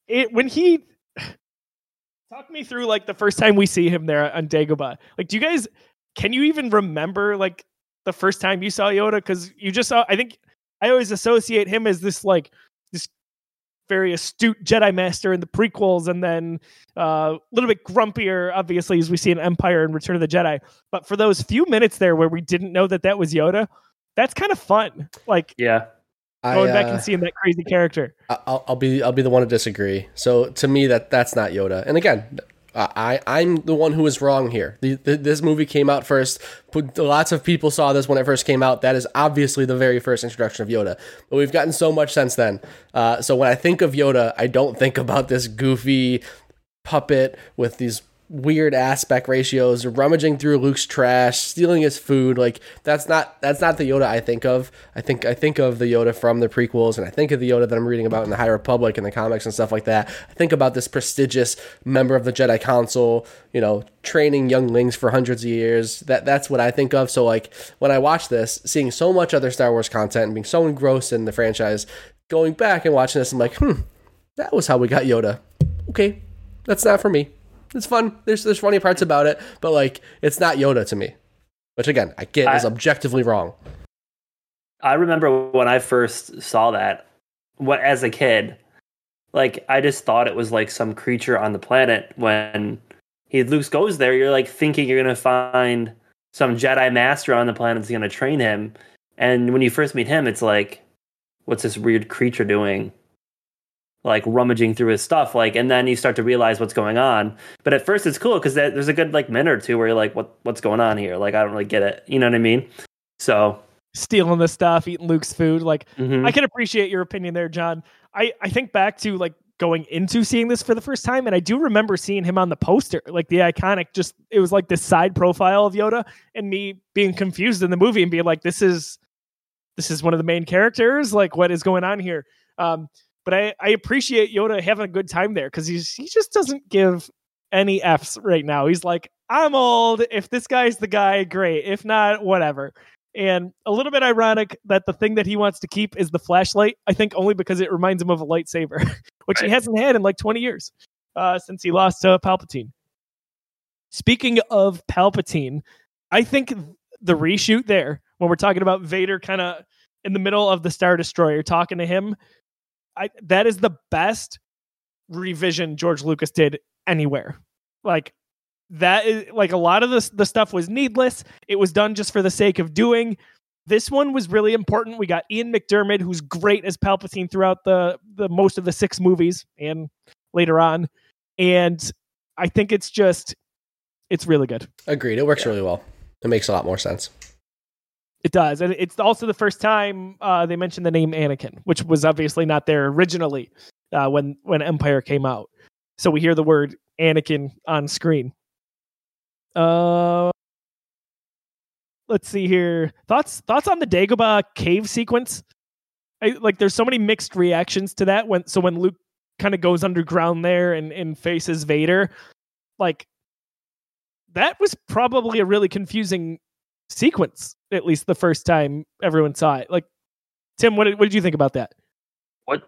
it when he (sighs) talk me through like the first time we see him there on Dagobah. Like, do you guys can you even remember like the first time you saw Yoda? Because you just saw. I think I always associate him as this like this very astute Jedi Master in the prequels, and then uh, a little bit grumpier, obviously, as we see in Empire and Return of the Jedi. But for those few minutes there where we didn't know that that was Yoda, that's kind of fun. Like Yeah. going I, back uh, and seeing that crazy character. I'll, I'll be I'll be the one to disagree. So to me, that that's not Yoda. And again, I I'm the one who was wrong here. The, the, this movie came out first. Lots of people saw this when it first came out. That is obviously the very first introduction of Yoda. But we've gotten so much since then. Uh, so when I think of Yoda, I don't think about this goofy puppet with these weird aspect ratios rummaging through Luke's trash stealing his food like that's not that's not the Yoda I think of. I think I think of the Yoda from the prequels and I think of the Yoda that I'm reading about in the High Republic and the comics and stuff like that. I think about this prestigious member of the Jedi Council you know training younglings for hundreds of years. That that's what I think of. So like when I watch this seeing so much other Star Wars content and being so engrossed in the franchise going back and watching this I'm like hmm that was how we got Yoda. Okay that's not for me it's fun. There's there's funny parts about it, but like it's not Yoda to me. Which again, I get is objectively wrong. I remember when I first saw that, what as a kid, like I just thought it was like some creature on the planet. When he Luke goes there, you're like thinking you're gonna find some Jedi master on the planet that's gonna train him. And when you first meet him, it's like, what's this weird creature doing? Like rummaging through his stuff, like, and then you start to realize what's going on. But at first, it's cool because there's a good like minute or two where you're like, "What what's going on here?" Like, I don't really get it. You know what I mean? So, Stealing the stuff, eating Luke's food. Like mhm. I can appreciate your opinion there, John. I, I think back to like going into seeing this for the first time, and I do remember seeing him on the poster, like the iconic, just it was like this side profile of Yoda, and me being confused in the movie and being like, this is this is one of the main characters. Like, what is going on here? Um, but I, I appreciate Yoda having a good time there because he's he just doesn't give any F's right now. He's like, I'm old. If this guy's the guy, great. If not, whatever. And a little bit ironic that the thing that he wants to keep is the flashlight. I think only because it reminds him of a lightsaber, (laughs) which he hasn't had in like 20 years uh, since he lost to Palpatine. Speaking of Palpatine, I think the reshoot there, when we're talking about Vader kind of in the middle of the Star Destroyer talking to him, I that is the best revision George Lucas did anywhere. Like that is like a lot of the the stuff was needless. It was done just for the sake of doing. This one was really important. We got Ian McDiarmid, who's great as Palpatine throughout the the most of the six movies and later on. And I think it's just it's really good. Agreed. It works really well. It makes a lot more sense. It does, and it's also the first time uh, they mentioned the name Anakin, which was obviously not there originally uh, when when Empire came out. So we hear the word Anakin on screen. Uh, let's see here. Thoughts thoughts on the Dagobah cave sequence? I, like, there's so many mixed reactions to that. When so when Luke kind of goes underground there and and faces Vader, like that was probably a really confusing sequence at least the first time everyone saw it like tim what did, what did you think about that What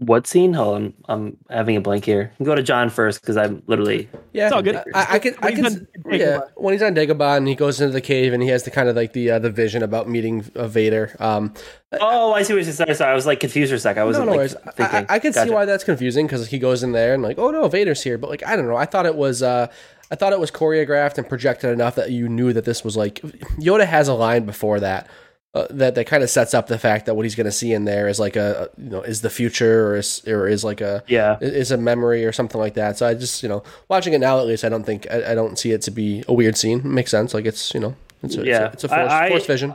what scene? Hold on, I'm having a blank here. Go to John first because I'm literally Yeah, It's all good. I, I can, I When he's can, yeah. When he's on Dagobah and he goes into the cave and he has the kind of like the uh, the vision about meeting uh, Vader. Um, Oh, I see what you're saying. Sorry, I was like confused for a sec. I wasn't no like thinking. I, I, I can see why that's confusing because he goes in there and like, oh no, Vader's here. But like, I don't know. I thought it was, uh, I thought it was choreographed and projected enough that you knew that this was like Yoda has a line before that. Uh, that that kind of sets up the fact that what he's going to see in there is like a you know is the future or is or is like a Yeah. is a memory or something like that. So I just you know watching it now at least I don't think I, I don't see it to be a weird scene. It makes sense. Like it's you know it's a, Yeah. it's a, it's a force, I- force vision.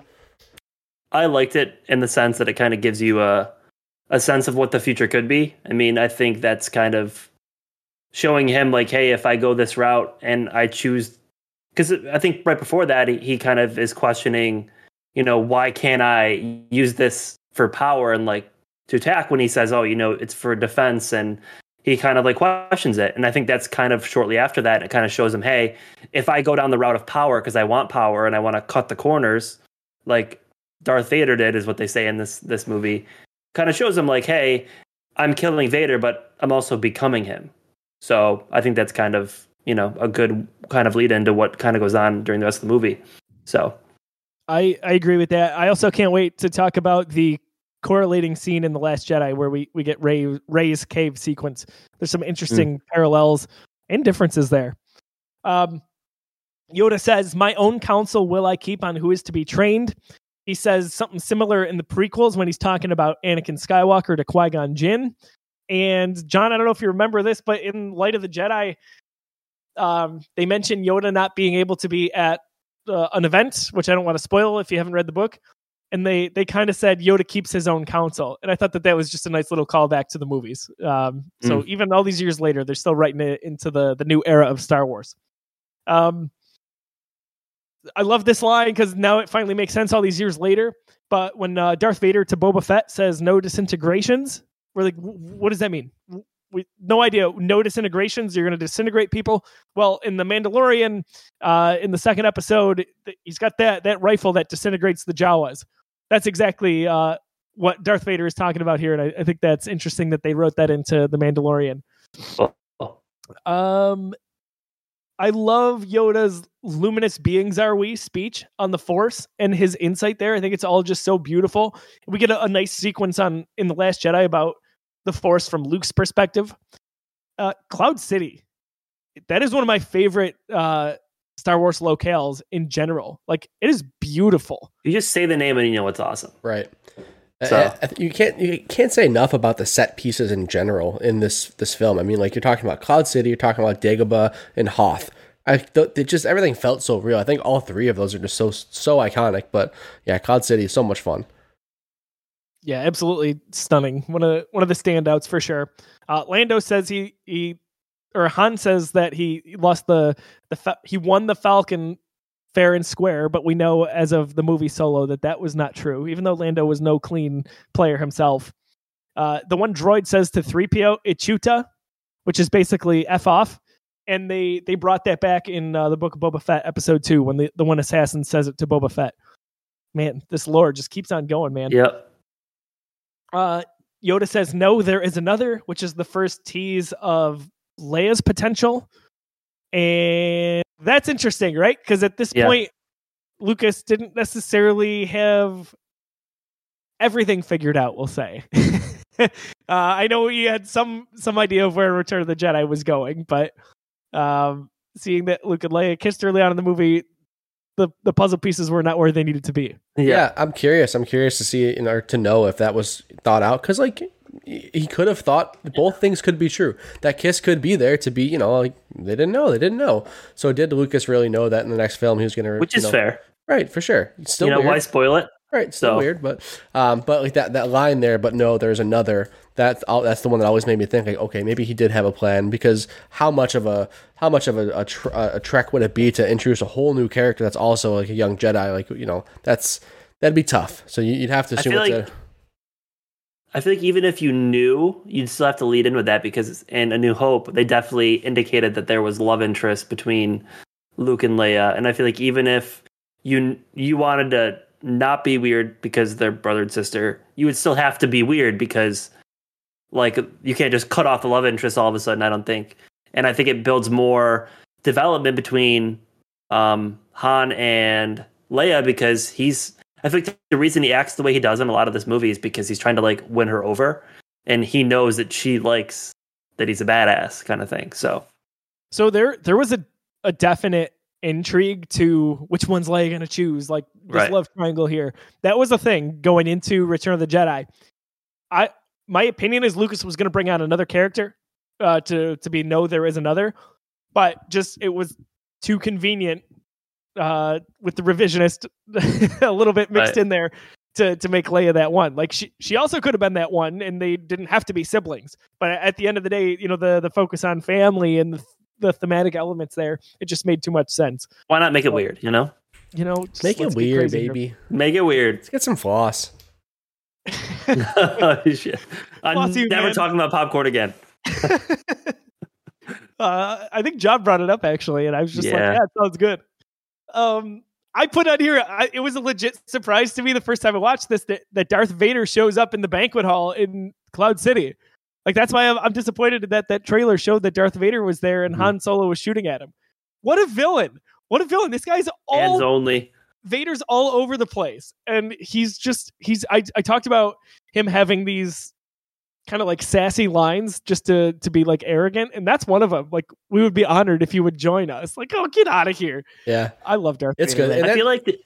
I liked it in the sense that it kind of gives you a a sense of what the future could be. I mean, I think that's kind of showing him like, hey, if I go this route and I choose, because I think right before that he, he kind of is questioning, you know, why can't I use this for power and like to attack when he says, oh, you know, it's for defense and he kind of like questions it. And I think that's kind of shortly after that, it kind of shows him, hey, if I go down the route of power because I want power and I want to cut the corners, like Darth Vader did, is what they say in this this movie. Kind of shows him like, hey, I'm killing Vader, but I'm also becoming him. So I think that's kind of you know a good kind of lead into what kind of goes on during the rest of the movie. So I, I agree with that. I also can't wait to talk about the correlating scene in the Last Jedi where we we get Rey Rey's cave sequence. There's some interesting parallels and differences there. Um, Yoda says, "My own counsel will I keep on who is to be trained." He says something similar in the prequels when he's talking about Anakin Skywalker to Qui Gon Jinn. And John, I don't know if you remember this, but in Light of the Jedi, um, they mentioned Yoda not being able to be at uh, an event, which I don't want to spoil if you haven't read the book. And they they kind of said Yoda keeps his own counsel, and I thought that that was just a nice little callback to the movies. Um, so even all these years later, they're still writing it into the the new era of Star Wars. Um, I love this line because now it finally makes sense all these years later. But when uh, Darth Vader to Boba Fett says no disintegrations, we're like, what does that mean? We no idea. No disintegrations. You're going to disintegrate people. Well, in the Mandalorian, uh, in the second episode, he's got that that rifle that disintegrates the Jawas. That's exactly uh, what Darth Vader is talking about here, and I, I think that's interesting that they wrote that into the Mandalorian. oh, oh, Um, I love Yoda's "Luminous beings are we" speech on the Force and his insight there. I think it's all just so beautiful. We get a, a nice sequence on in the Last Jedi about the Force from Luke's perspective. Uh, Cloud City, that is one of my favorite uh, Star Wars locales in general. Like it is beautiful. you just say the name and you know it's awesome. Right. So- I- I- you can't you can't say enough about the set pieces in general in this this film. I mean, like you're talking about Cloud City, you're talking about Dagobah and Hoth. I th- it just everything felt so real. I think all three of those are just so so iconic. But yeah, Cloud City is so much fun. Yeah, absolutely stunning. One of the, one of the standouts for sure. Uh, Lando says he he or Han says that he lost the the fa- he won the Falcon fair and square, but we know as of the movie Solo that that was not true. Even though Lando was no clean player himself. Uh, the one droid says to 3PO Ichuta, which is basically F off. And they they brought that back in uh, the book of Boba Fett episode 2 when the, the one assassin says it to Boba Fett. man, this lore just keeps on going, man. Yep. Uh, Yoda says, no, there is another, which is the first tease of Leia's potential. And that's interesting, right? Because at this Yeah. point, Lucas didn't necessarily have everything figured out, we'll say. (laughs) uh, I know he had some some idea of where Return of the Jedi was going, but um, seeing that Luke and Leia kissed early on in the movie, the, the puzzle pieces were not where they needed to be. Yeah. Yeah. I'm curious. I'm curious to see you know, or to know if that was thought out because like he could have thought both things could be true. That kiss could be there to be you know like they didn't know they didn't know. So did Lucas really know that in the next film he was gonna Which is know- fair. right for sure. It's still you know, weird. why spoil it? Right, still So- weird, but um, but like that that line there, but no, there's another. That's all. That's the one that always made me think like, okay, maybe he did have a plan because how much of a how much of a a, tr- a trek would it be to introduce a whole new character that's also like a young Jedi? Like you know, that's that'd be tough. So you, you'd have to I assume feel it's like- a I feel like even if you knew, you'd still have to lead in with that because in A New Hope, they definitely indicated that there was love interest between Luke and Leia, and I feel like even if you you wanted to not be weird because they're brother and sister, you would still have to be weird because like you can't just cut off the love interest all of a sudden. I don't think, and I think it builds more development between um, Han and Leia because he's. I think the reason he acts the way he does in a lot of this movie is because he's trying to like win her over, and he knows that she likes that he's a badass kind of thing. So So there there was a, a definite intrigue to which one's Leia going to choose, like this Right. love triangle here. That was a thing going into Return of the Jedi. I my opinion is Lucas was going to bring out another character uh, to to be no there is another, but just it was too convenient uh, with the revisionist (laughs) a little bit mixed Right. in there to to make Leia that one. Like she she also could have been that one, and they didn't have to be siblings. But at the end of the day, you know the the focus on family and the, the thematic elements there, it just made too much sense. why not make it weird? You know, You know, just make it weird, crazy here. baby. make it weird. Let's get some floss. (laughs) (laughs) Oh, shit. I'm Floss you, never man. talking about popcorn again. uh, I think John brought it up actually, and I was just like, Yeah. "Yeah, it sounds good." Um, I put on here. I, it was a legit surprise to me the first time I watched this that, that Darth Vader shows up in the banquet hall in Cloud City. Like that's why I'm, I'm disappointed that that trailer showed that Darth Vader was there and Mhm. Han Solo was shooting at him. What a villain! What a villain! This guy's all Hands only. Vader's all over the place, and he's just he's. I I talked about him having these kind of like sassy lines just to to be like arrogant, and that's one of them. Like we would be honored if you would join us. Like, oh, get out of here! Yeah, I love Darth. It's Vader, good. And I that- feel like. The,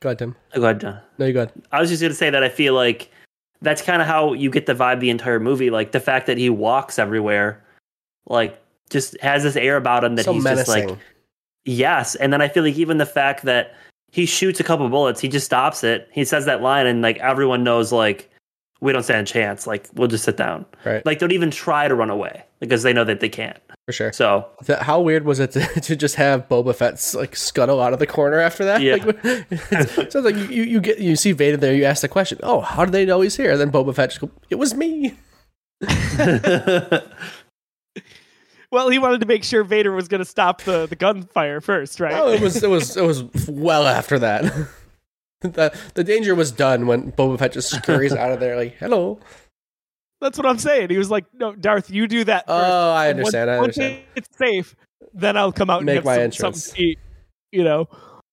go ahead, Tim. oh, go ahead, John. No, you go ahead. I was just going to say that I feel like that's kind of how you get the vibe the entire movie. Like the fact that he walks everywhere, like just has this air about him that so he's menacing. just like yes. And then I feel like even the fact that he shoots a couple bullets, he just stops it. He says that line, and like everyone knows, like we don't stand a chance. Like we'll just sit down. right, Like don't even try to run away because they know that they can't. for sure. So Th- How weird was it to, (laughs) to just have Boba Fett like scuttle out of the corner after that? Yeah. Like, (laughs) it's- so it's like you, you, you get you see Vader there, you ask the question, "Oh, how do they know he's here?" And then Boba Fett just go, "It was me." (laughs) Well, he wanted to make sure Vader was going to stop the the gunfire first, right? Oh, it was it was it was well after that. (laughs) the The danger was done when Boba Fett just scurries (laughs) out of there like, "Hello." That's what I'm saying. He was like, "No, Darth, you do that first. Oh, I And once- understand. Once it's safe, then I'll come out and Make my some, entrance. something to eat. You know,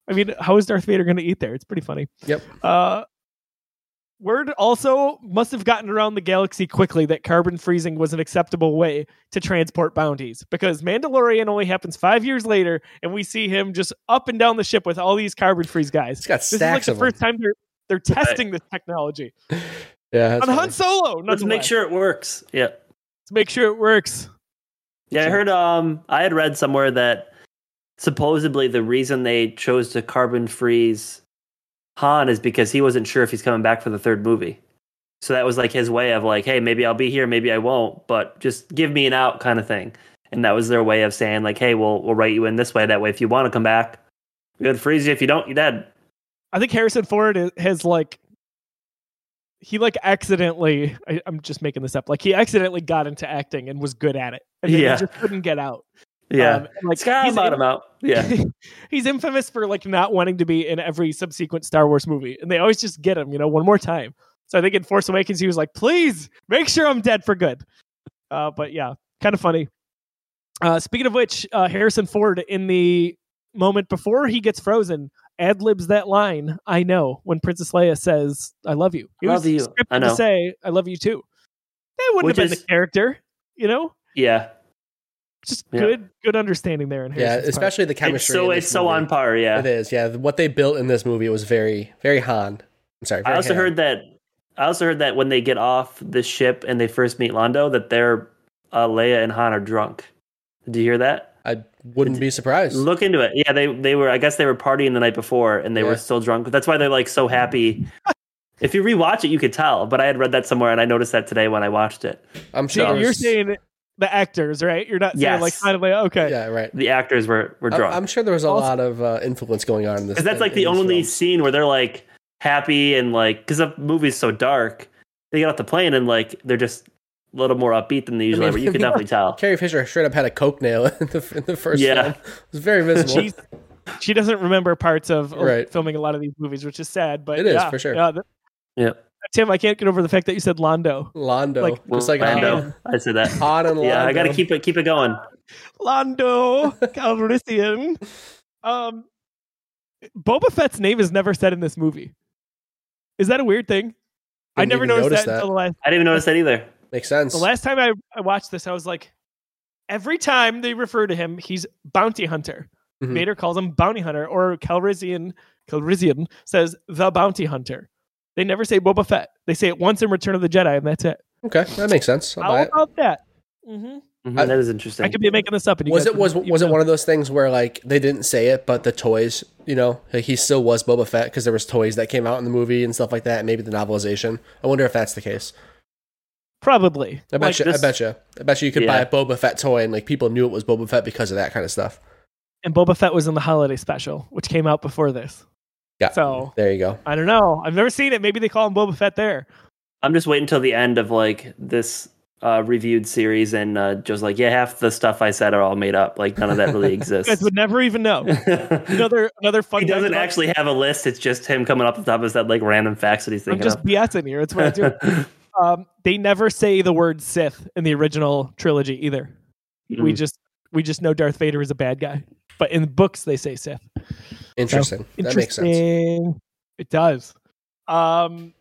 I mean, how is Darth Vader going to eat there? It's pretty funny. Yep. Uh, word also must have gotten around the galaxy quickly that carbon freezing was an acceptable way to transport bounties because Mandalorian only happens five years later, and we see him just up and down the ship with all these carbon freeze guys. It's got This is like the of them. first time they're they're testing this technology (laughs) Yeah, on funny. Han Solo. let's make nonetheless. sure it works. Yeah. Let's make sure it works. Yeah, I heard. Um, I had read somewhere that supposedly the reason they chose to carbon freeze Han is because he wasn't sure if he's coming back for the third movie. So that was like his way of like, hey, maybe I'll be here, maybe I won't, but just give me an out kind of thing. And that was their way of saying like, hey, we'll we'll write you in this way. That way, if you want to come back, would freeze you. If you don't, you're dead. I think Harrison Ford has like he like accidentally I, I'm just making this up. Like he accidentally got into acting and was good at it. And Yeah. he just couldn't get out. Yeah. Um, like Sky he's bottom out. Yeah. (laughs) he's infamous for like not wanting to be in every subsequent Star Wars movie, and they always just get him, you know, one more time. So I think in Force Awakens he was like, "Please make sure I'm dead for good." Uh, but yeah, kind of funny. Uh, speaking of which, uh, Harrison Ford in the moment before he gets frozen ad libs that line. I know when Princess Leia says, "I love you." He Love was you. I to say, "I love you too." That wouldn't Which have been is- the character, you know. Yeah. Just Yeah. good, good understanding there. In Yeah, Harrison's part. especially the It's chemistry. so it's so movie. on par, yeah. It is. Yeah, what they built in this movie was very, very Han. I'm sorry. I also Han. heard that I also heard that when they get off the ship and they first meet Londo, that they're uh, Leia and Han are drunk. Did you hear that? I wouldn't be surprised. Look into it. Yeah, they they were. I guess they were partying the night before and they Yeah. were still drunk. That's why they're like so happy. if you rewatch it, you could tell. But I had read that somewhere and I noticed that today when I watched it. I'm So sure. you're saying the actors, right? You're not saying Yes. like kind of like okay. Yeah, right. The actors were were I'm, drunk. I'm sure there was a Also- lot of uh, influence going on in this. Because that's like in the these only films. scene where they're like happy and like because the movie's so dark. They get off the plane and like they're just a little more upbeat than they usually mean- are. But you can (laughs) definitely tell. Carrie Fisher straight up had a coke nail (laughs) in the, in the first Yeah. film. It was very visible. She's, she doesn't remember parts of, of Right. filming a lot of these movies, which is sad. But It is, yeah, for sure. Yeah, th- Yep. Tim, I can't get over the fact that you said Londo. Londo, Like- just like Lando. I said that. Han and Londo. Yeah, I got to keep it keep it going. Londo (laughs) Calrissian. Um, Boba Fett's name is never said in this movie. Is that a weird thing? I Didn't never noticed notice that, that. until the last. I didn't even notice that either. Makes sense. The last time I, I watched this, I was like, every time they refer to him, he's bounty hunter. Mhm. Vader calls him bounty hunter, or Calrissian Calrissian says the bounty hunter. They never say Boba Fett. They say it once in Return of the Jedi, and that's it. okay, that makes sense. I'll How buy it. about that? hmm Mhm, I- that is interesting. I could be making this up. And you Was it was wouldn't was it one of those things where like they didn't say it, but the toys, you know, like he still was Boba Fett because there was toys that came out in the movie and stuff like that. Maybe the novelization. I wonder if that's the case. Probably. I bet Like, you. this- I bet you. I bet you. You could buy a Boba Fett toy and like people knew it was Boba Fett because of that kind of stuff. And Boba Fett was in the holiday special, which came out before this. Yeah. So There you go. I don't know. I've never seen it. Maybe they call him Boba Fett there. I'm just waiting until the end of like this uh, reviewed series, and uh, just like, yeah, half the stuff I said are all made up. Like none of that really (laughs) exists." You guys would never even know. (laughs) Another another fun. he doesn't about- actually have a list. It's just him coming up with the top of his head, like random facts that he's thinking. I'm just of. BSing here. That's what I do. (laughs) um, they never say the word Sith in the original trilogy either. Mm-hmm. We just we just know Darth Vader is a bad guy, but in the books they say Sith. Interesting. That makes sense. It does. Um,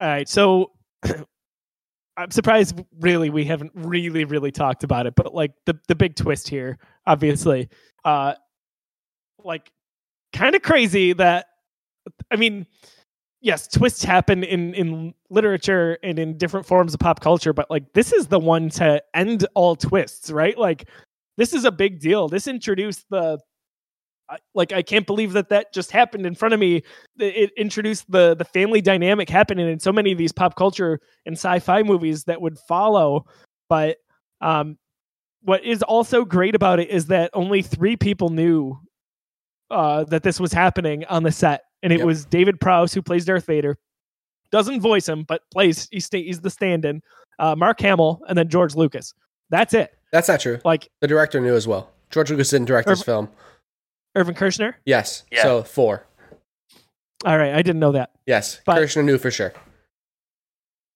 all right, so (clears throat) I'm surprised. Really, we haven't really, really talked about it, but like the the big twist here, obviously, uh, like kind of crazy that I mean, yes, twists happen in in literature and in different forms of pop culture, but like this is the one to end all twists, right? Like this is a big deal. This introduced the I- like I can't believe that that just happened in front of me. It introduced the the family dynamic happening in so many of these pop culture and sci-fi movies that would follow. But um, what is also great about it is that only three people knew uh, that this was happening on the set, and it Yep. was David Prowse who plays Darth Vader, doesn't voice him, but plays he's, he's the stand-in. Uh, Mark Hamill, and then George Lucas. That's it. That's not true. Like The director knew as well. George Lucas didn't direct this film. Irvin Kershner. Yes. Yeah. So four. All right, I didn't know that. Yes. But- Kershner knew for sure.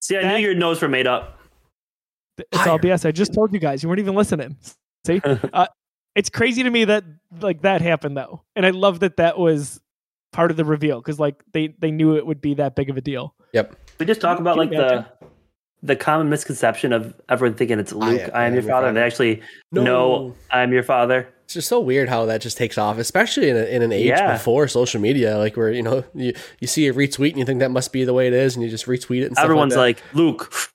See, I That- knew your notes were made up. It's all BS. I just told you guys. You weren't even listening. See, (laughs) uh, it's crazy to me that like that happened though, and I love that that was part of the reveal because like they they knew it would be that big of a deal. Yep. We just talk about like the the common misconception of everyone thinking it's Luke, I am, your father, and they actually No. know I'm your father. It's just so weird how that just takes off, especially in, a, in an age Yeah. before social media, like where you know you, you see a retweet and you think that must be the way it is, and you just retweet it. And stuff Everyone's like, like, Luke.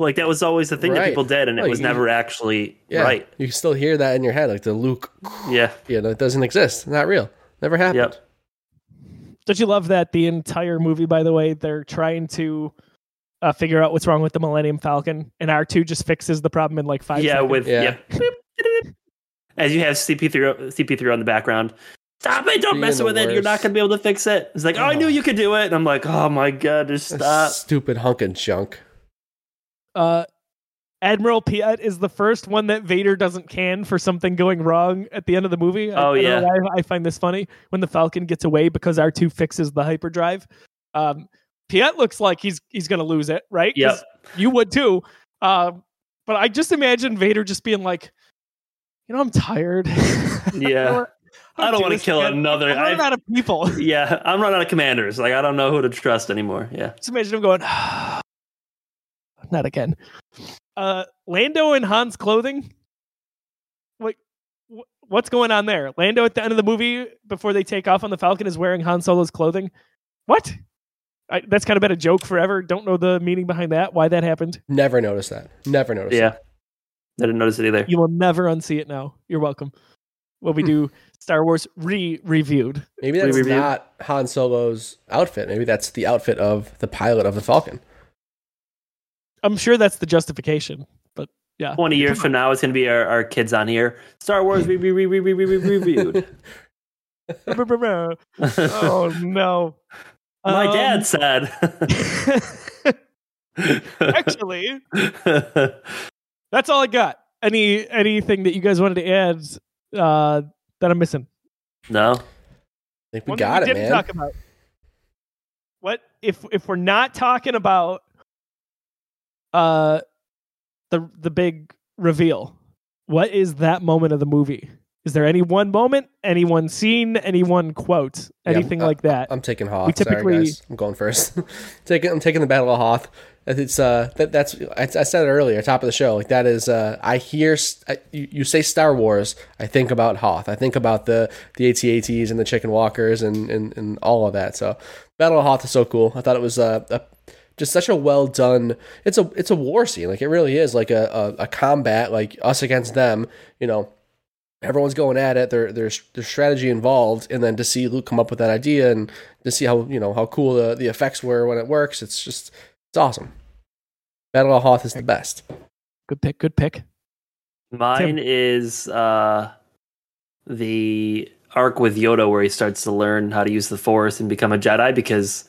Like that was always the thing that people did, and it Like, was you- never actually yeah, right. You still hear that in your head, like the Luke. Yeah. You know, it doesn't exist. Not real. Never happened. Yep. Don't you love that the entire movie? By the way, they're trying to uh, figure out what's wrong with the Millennium Falcon, and R two just fixes the problem in like five. yeah, seconds. with Yeah. yeah. (laughs) As you have CP3 CP3 on the background. Stop it! Don't mess the with it. You're not gonna be able to fix it. It's like, oh, I knew you could do it. And I'm like, oh my god, just That stop. Stupid hunk of junk. uh, Admiral Piet is the first one that Vader doesn't can for something going wrong at the end of the movie. I- Oh, I, don't yeah. why I find this funny when the Falcon gets away because R2 fixes the hyperdrive. Um, Piet looks like he's he's gonna lose it, right? Yep. You would too. Um, but I just imagine Vader just being like, you know, I'm tired. (laughs) Yeah. I don't do wanna kill again. another- I'm running I- out of people. (laughs) Yeah, I'm running out of commanders. Like I don't know who to trust anymore. Yeah. Just imagine him going, (sighs) not again. Uh, Lando and Han's clothing. Like, wh- what's going on there? Lando at the end of the movie, before they take off on the Falcon, is wearing Han Solo's clothing. What? I, that's kind of been a joke forever. Don't know the meaning behind that. Why that happened? Never noticed that. Never noticed. Yeah. I didn't notice it either. You will never unsee it now. You're welcome. When we do (laughs) Star Wars re reviewed. Maybe that's review? not Han Solo's outfit. Maybe that's the outfit of the pilot of the Falcon. I'm sure that's the justification. But yeah, 20 years from now, it's going to be our, our kids on here. Star Wars re- re- re- re- re- re- re- reviewed. (laughs) (laughs) oh no. My Um, dad said. Actually, that's all I got. Any anything that you guys wanted to add uh, that I'm missing? no. I think we One got that we it, didn't man. talk about. What if if we're not talking about uh the the big reveal? What is that moment of the movie? Is there any one moment, any one scene, any one quote, Yeah, anything uh, like that? I'm taking Hoth. We typically- Sorry, guys. I'm going first. (laughs) taking, I'm taking the Battle of Hoth. It's uh, that, that's I, I said it earlier, top of the show. Like that is uh, I hear I, you, you say Star Wars, I think about Hoth. I think about the the AT-ATs and the Chicken Walkers and, and and all of that. So Battle of Hoth is so cool. I thought it was uh, a just such a well done. It's a it's a war scene. Like it really is like a, a, a combat like us against them. You know, everyone's going at it. There, there's there's strategy involved, and then to see Luke come up with that idea and to see how you know how cool the, the effects were when it works, it's just it's awesome. Battle of Hoth is the best. Good pick. Good pick. Mine is uh, the arc with Yoda where he starts to learn how to use the Force and become a Jedi because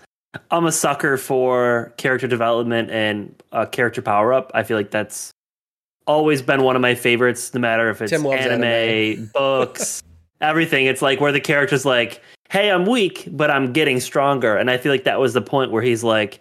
I'm a sucker for character development and uh, character power up. I feel like that's always been one of my favorites, no matter if it's anime, anime. (laughs) books, (laughs) everything. It's like where the character's like, hey, I'm weak, but I'm getting stronger. And I feel like that was the point where he's like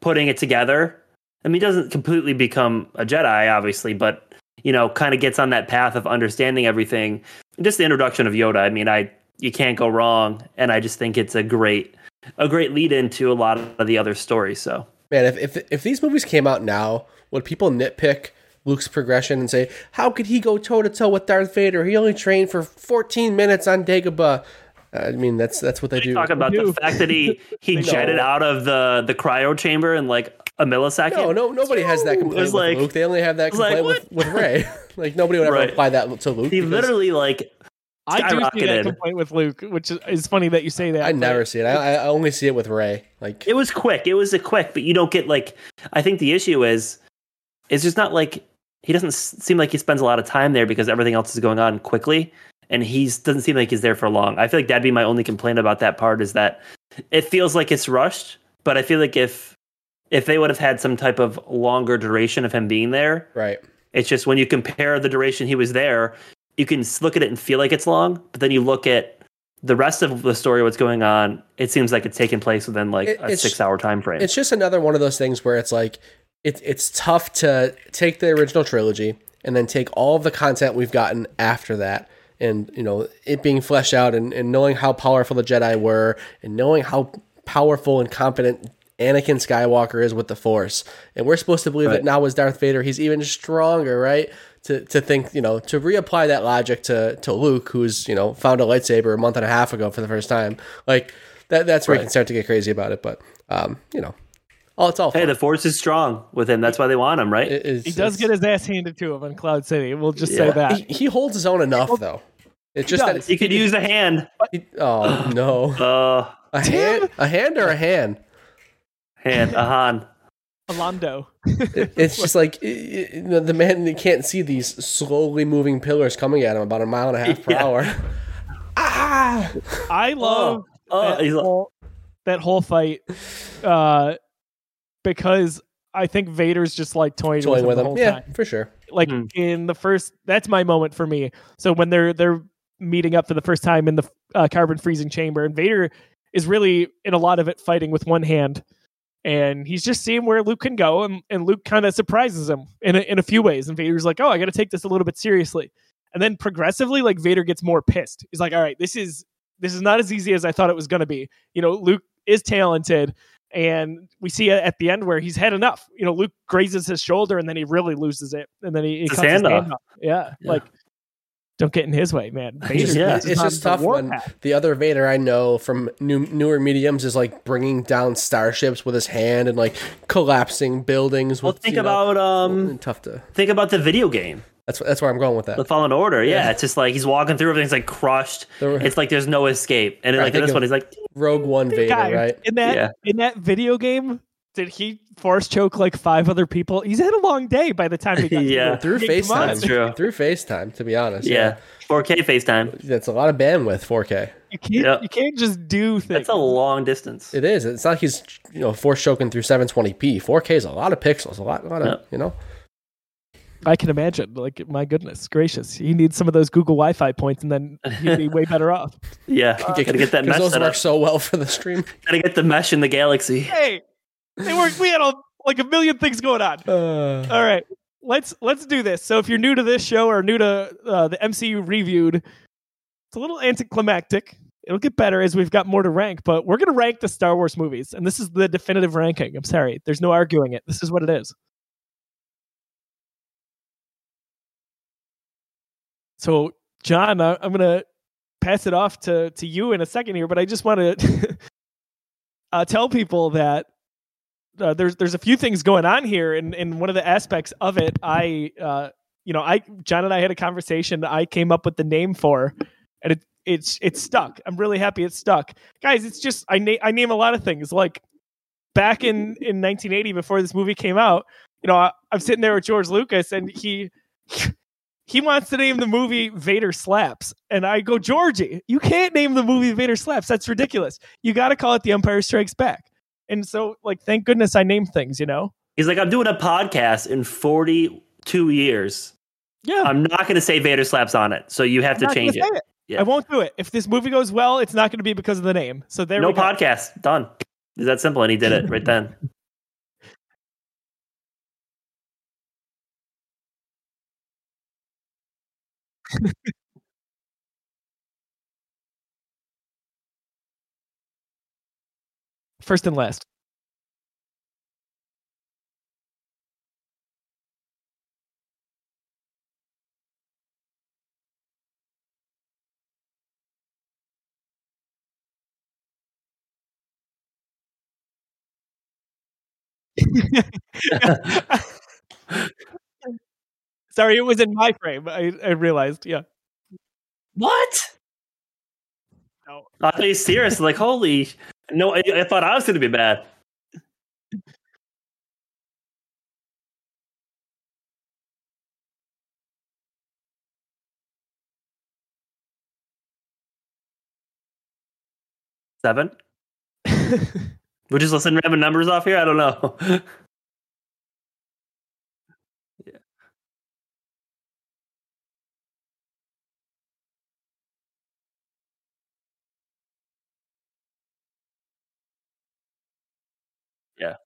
putting it together. I mean, he doesn't completely become a Jedi, obviously, but you know, kind of gets on that path of understanding everything. And just the introduction of Yoda, I mean, I you can't go wrong, and I just think it's a great a great lead into a lot of the other stories. So Man, if, if if these movies came out now, would people nitpick Luke's progression and say, "How could he go toe to toe with Darth Vader? He only trained for 14 minutes on Dagobah." I mean, that's that's what they do. talk about do. the fact that he he No. jetted out of the the cryo chamber in like a millisecond. No, no, nobody has that It complaint with like- Luke. They only have that was like, complaint with, with Rey. (laughs) (laughs) like nobody would ever Right. apply that to Luke. he literally like I do see that skyrocketed. complaint with Luke, which is, is funny that you say that. I never see it. I, I only see it with Rey. Like It was quick. It was a quick, but you don't get like. I think the issue is, it's just not like he doesn't seem like he spends a lot of time there because everything else is going on quickly, and he doesn't seem like he's there for long. I feel like that'd be my only complaint about that part is that it feels like it's rushed. But I feel like if if they would have had some type of longer duration of him being there, right. it's just when you compare the duration he was there, you can look at it and feel like it's long, but then you look at the rest of the story, what's going on, it seems like it's taking place within like It- a six hour time frame. It's just another one of those things where it's like it, it's tough to take the original trilogy and then take all of the content we've gotten after that and you know it being fleshed out and, and knowing how powerful the Jedi were and knowing how powerful and competent Anakin Skywalker is with the Force. And we're supposed to believe that now as Darth Vader he's even stronger, right? To, to think, you know, to reapply that logic to, to Luke, who's, you know, found a lightsaber a month and a half ago for the first time. Like that that's where you can start to get crazy about it. But um, you know, Oh, it's all hey, fun. the force is strong with him. That's why they want him, right? It is- He does get his ass handed to him on Cloud City. We'll just say that. He, he holds his own enough though. It's just does. that he could use a hand. he- oh no, (gasps) Uh, a hand, a hand or a hand. hand, a han. (laughs) Alando. It- it's just like i- i- the the man can't see these slowly moving pillars coming at him about a mile and a half per Yeah. hour. (laughs) ah, I love Oh, that, he's like- whole, that whole fight uh, because I think Vader's just like toying, Toying with with him the him. whole Yeah, time. for sure. Like Hmm. in the first, that's my moment for me. So when they're they're meeting up for the first time in the uh, carbon freezing chamber, and Vader is really in a lot of it fighting with one hand, and he's just seeing where Luke can go, and, and Luke kind of surprises him in a, in a few ways, and Vader's like, oh, I got to take this a little bit seriously, and then progressively, like Vader gets more pissed. He's like, all right, this is this is not as easy as I thought it was going to be. You know, Luke is talented. And we see at the end where he's had enough. You know, Luke grazes his shoulder and then he really loses it. And then he, he His cuts his hand hand off. off. Yeah, Yeah. Like, don't get in his way, man. (laughs) It's just, Yeah. it's on just the tough when warpath. the other Vader I know from new, newer mediums is like bringing down starships with his hand and like collapsing buildings. Well, With, think you know, about um, tough to. think about the video game, That's that's where I'm going with that. The. Fallen Order. Yeah, Yeah. it's just like he's walking through, everything's like crushed. The- It's like there's no escape, and Right, like in this one, he's like, Rogue One Vader, Guy, right? In that Yeah. in that video game, did he force choke like five other people? He's had a long day by the time he got (laughs) Yeah. Through Yeah, come. That's FaceTime. true. Through FaceTime, to be honest. yeah, 4K FaceTime. That's a lot of bandwidth, 4K. You can't Yeah. you can't just do things. That's a long distance. It is. It's not like he's you know force choking through 720p. 4K is a lot of pixels, a lot, a lot of Yeah. you know. I can imagine. Like my goodness gracious. He needs some of those Google Wi Fi points and then he'd be way better off. (laughs) Yeah, gotta get that (laughs) mesh those set work up. so well for the stream. Gotta get the mesh in the galaxy. Hey, they were, we had a, like a million things going on. Uh, All right, let's let's do this. So if you're new to this show or new to uh, the MCU reviewed, it's a little anticlimactic. It'll get better as we've got more to rank, but we're going to rank the Star Wars movies, and this is the definitive ranking. I'm sorry, there's no arguing it. This is what it is. So, John, I, I'm going to pass it off to to you in a second here, but I just want to (laughs) uh, tell people that uh, there's there's a few things going on here, and and one of the aspects of it, I uh, you know, I John and I had a conversation. I came up with the name for, and it it's it's stuck. I'm really happy it's stuck, guys. It's just I name I name a lot of things like back in in 1980 before this movie came out. You know, I, I'm sitting there with George Lucas, and he. (laughs) He wants to name the movie Vader Slaps. And I go, Georgie, you can't name the movie Vader Slaps. That's ridiculous. You got to call it The Empire Strikes Back. And so, like, thank goodness I named things, you know? He's like, I'm doing a podcast in 42 years. Yeah. I'm not going to say Vader slaps on it, so you have I'm to change gonna it. Yeah. I won't do it. If this movie goes well, it's not going to be because of the name. So there No we go. podcast. Done. Is that simple? And he did it right then. (laughs) (laughs) First and last. (laughs) Sorry, it was in my frame. I, I realized. Yeah. What? No. I thought you serious. Like, holy. No, I, I thought I was going to be bad. Seven? (laughs) We're just listening random numbers off here? I don't know. (laughs) Yeah.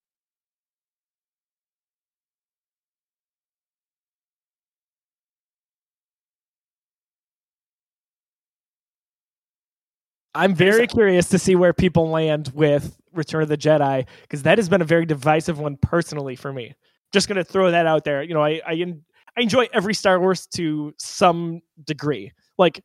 I'm very curious to see where people land with Return of the Jedi because that has been a very divisive one personally for me. Just going to throw that out there. You know, I I, en- I enjoy every Star Wars to some degree. Like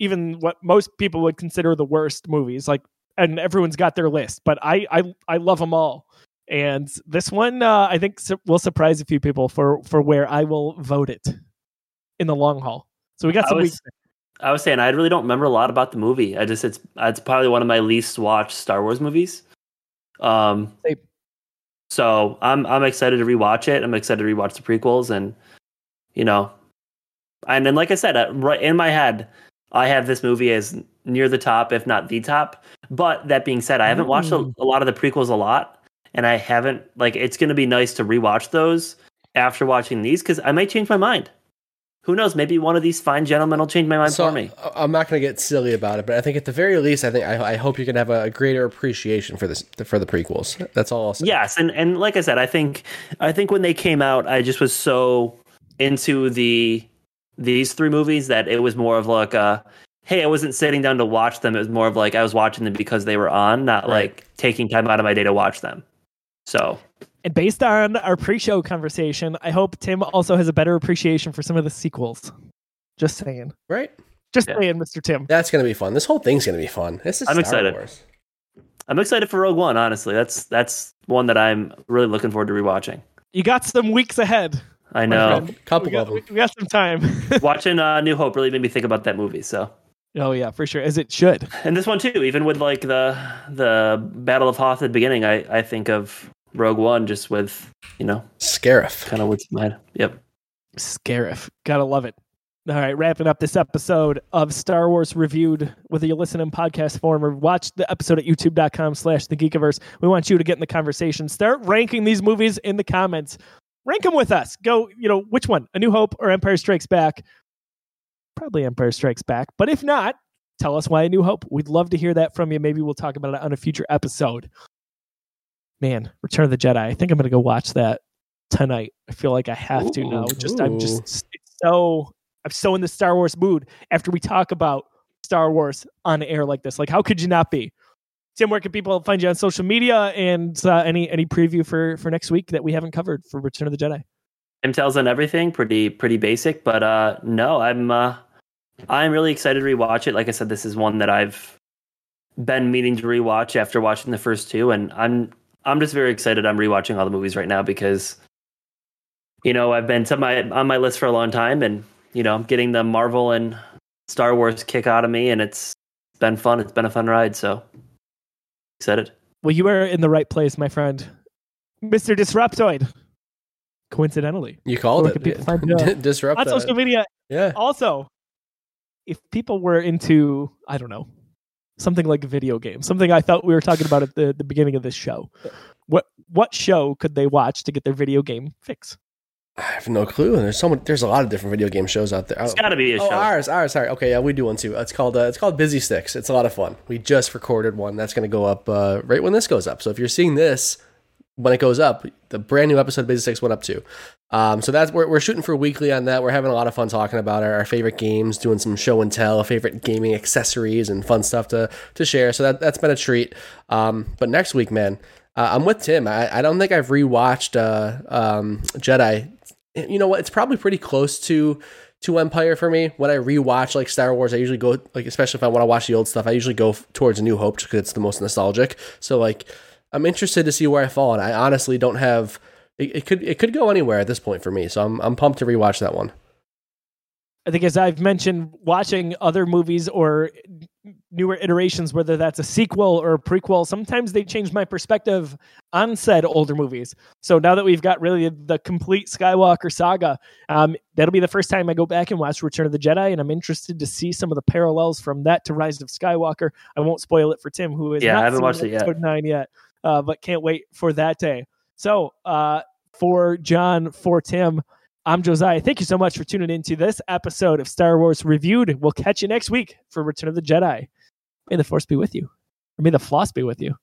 even what most people would consider the worst movies. Like, and everyone's got their list, but I I I love them all. And this one, uh, I think, su- will surprise a few people for for where I will vote it in the long haul. So we got I some was, weeks. I was saying I really don't remember a lot about the movie. I just it's it's probably one of my least watched Star Wars movies. Um, so I'm I'm excited to rewatch it. I'm excited to rewatch the prequels, and you know, and then like I said, right in my head, I have this movie as near the top, if not the top. But that being said, I haven't watched a, Mm. a lot of the prequels a lot, and I haven't like it's going to be nice to rewatch those after watching these because I might change my mind. Who knows? Maybe one of these fine gentlemen will change my mind So for me. I'm not going to get silly about it, but I think at the very least, I think I, I hope you can have a, greater appreciation for this for the prequels. That's all I'll say. Yes, and and like I said, I think I think when they came out, I just was so into the these three movies that it was more of like a hey, I wasn't sitting down to watch them. It was more of like I was watching them because they were on, not Right. like taking time out of my day to watch them. So And based on our pre-show conversation, I hope Tim also has a better appreciation for some of the sequels. Just saying. Right. Just Yeah. saying, Mr. Tim. That's going to be fun. This whole thing's going to be fun. This is I'm Star excited. Wars. I'm excited for Rogue One. Honestly, that's that's one that I'm really looking forward to rewatching. You got some weeks ahead. I know friend. Couple We got, of them. we got some time. (laughs) watching uh, New Hope really made me think about that movie. So oh yeah, for sure. As it should. and this one too, even with like the the Battle of Hoth at the beginning, I I think of Rogue One just with you know Scarif. kind of what's in my head. Yep. Scarif. Gotta love it. All right, wrapping up this episode of Star Wars Reviewed, whether you listen in podcast form or watch the episode at youtube.com slash the geekiverse, we want you to get in the conversation. Start ranking these movies in the comments. Rank them with us. Go, you know, which one? A New Hope or Empire Strikes Back? Probably Empire Strikes Back. But if not, tell us why A New Hope. We'd love to hear that from you. Maybe we'll talk about it on a future episode. Man, Return of the Jedi. I think I'm going to go watch that tonight. I feel like I have to now. Ooh. Just I'm just so I'm so in the Star Wars mood after we talk about Star Wars on air like this. Like, how could you not be? Tim, where can people find you on social media and uh, any any preview for for next week that we haven't covered for Return of the Jedi? Intel's on everything, pretty pretty basic, but uh no, I'm uh I'm really excited to rewatch it. Like I said, this is one that I've been meaning to rewatch after watching the first two, and I'm I'm just very excited. I'm rewatching all the movies right now because you know I've been to my on my list for a long time, and you know I'm getting the Marvel and Star Wars kick out of me, and it's been fun. It's been a fun ride, so excited. Well, you are in the right place, my friend, Mister Disruptoid. Coincidentally, You called Where it. can people find? (laughs) Disrupt on social media. Yeah. Also, if people were into, I don't know, something like a video game, something I thought we were talking about at the, the beginning of this show, what what show could they watch to get their video game fix? I have no clue. And There's so much, There's a lot of different video game shows out there. It's got to be a Oh, show. ours, ours, sorry. Okay, yeah, we do one too. It's called uh, it's called Busy Sticks. It's a lot of fun. We just recorded one. That's going to go up uh, right when this goes up. So if you're seeing this when it goes up, the brand new episode of Busy Sticks went up too. Um, so that's we're, we're shooting for weekly on that. We're having a lot of fun talking about our, our favorite games, doing some show and tell, favorite gaming accessories, and fun stuff to to share. So that that's been a treat. Um, but next week, man, uh, I'm with Tim. I, I don't think I've rewatched uh, um, Jedi. You know what? It's probably pretty close to to Empire for me. When I rewatch like Star Wars, I usually go like, especially if I want to watch the old stuff, I usually go f- towards New Hope because it's the most nostalgic. So like, I'm interested to see where I fall, and I honestly don't have. It, it could it could go anywhere at this point for me, so I'm I'm pumped to rewatch that one. I think, as I've mentioned, watching other movies or newer iterations, whether that's a sequel or a prequel, sometimes they change my perspective on said older movies. So now that we've got really the complete Skywalker saga, um, that'll be the first time I go back and watch Return of the Jedi, and I'm interested to see some of the parallels from that to Rise of Skywalker. I won't spoil it for Tim, who is Yeah, I haven't seen watched it yet. nine yet, uh, but can't wait for that day. So uh, for John, for Tim. I'm Josiah. Thank you so much for tuning into this episode of Star Wars Reviewed. We'll catch you next week for Return of the Jedi. May the Force be with you, or may the Floss be with you.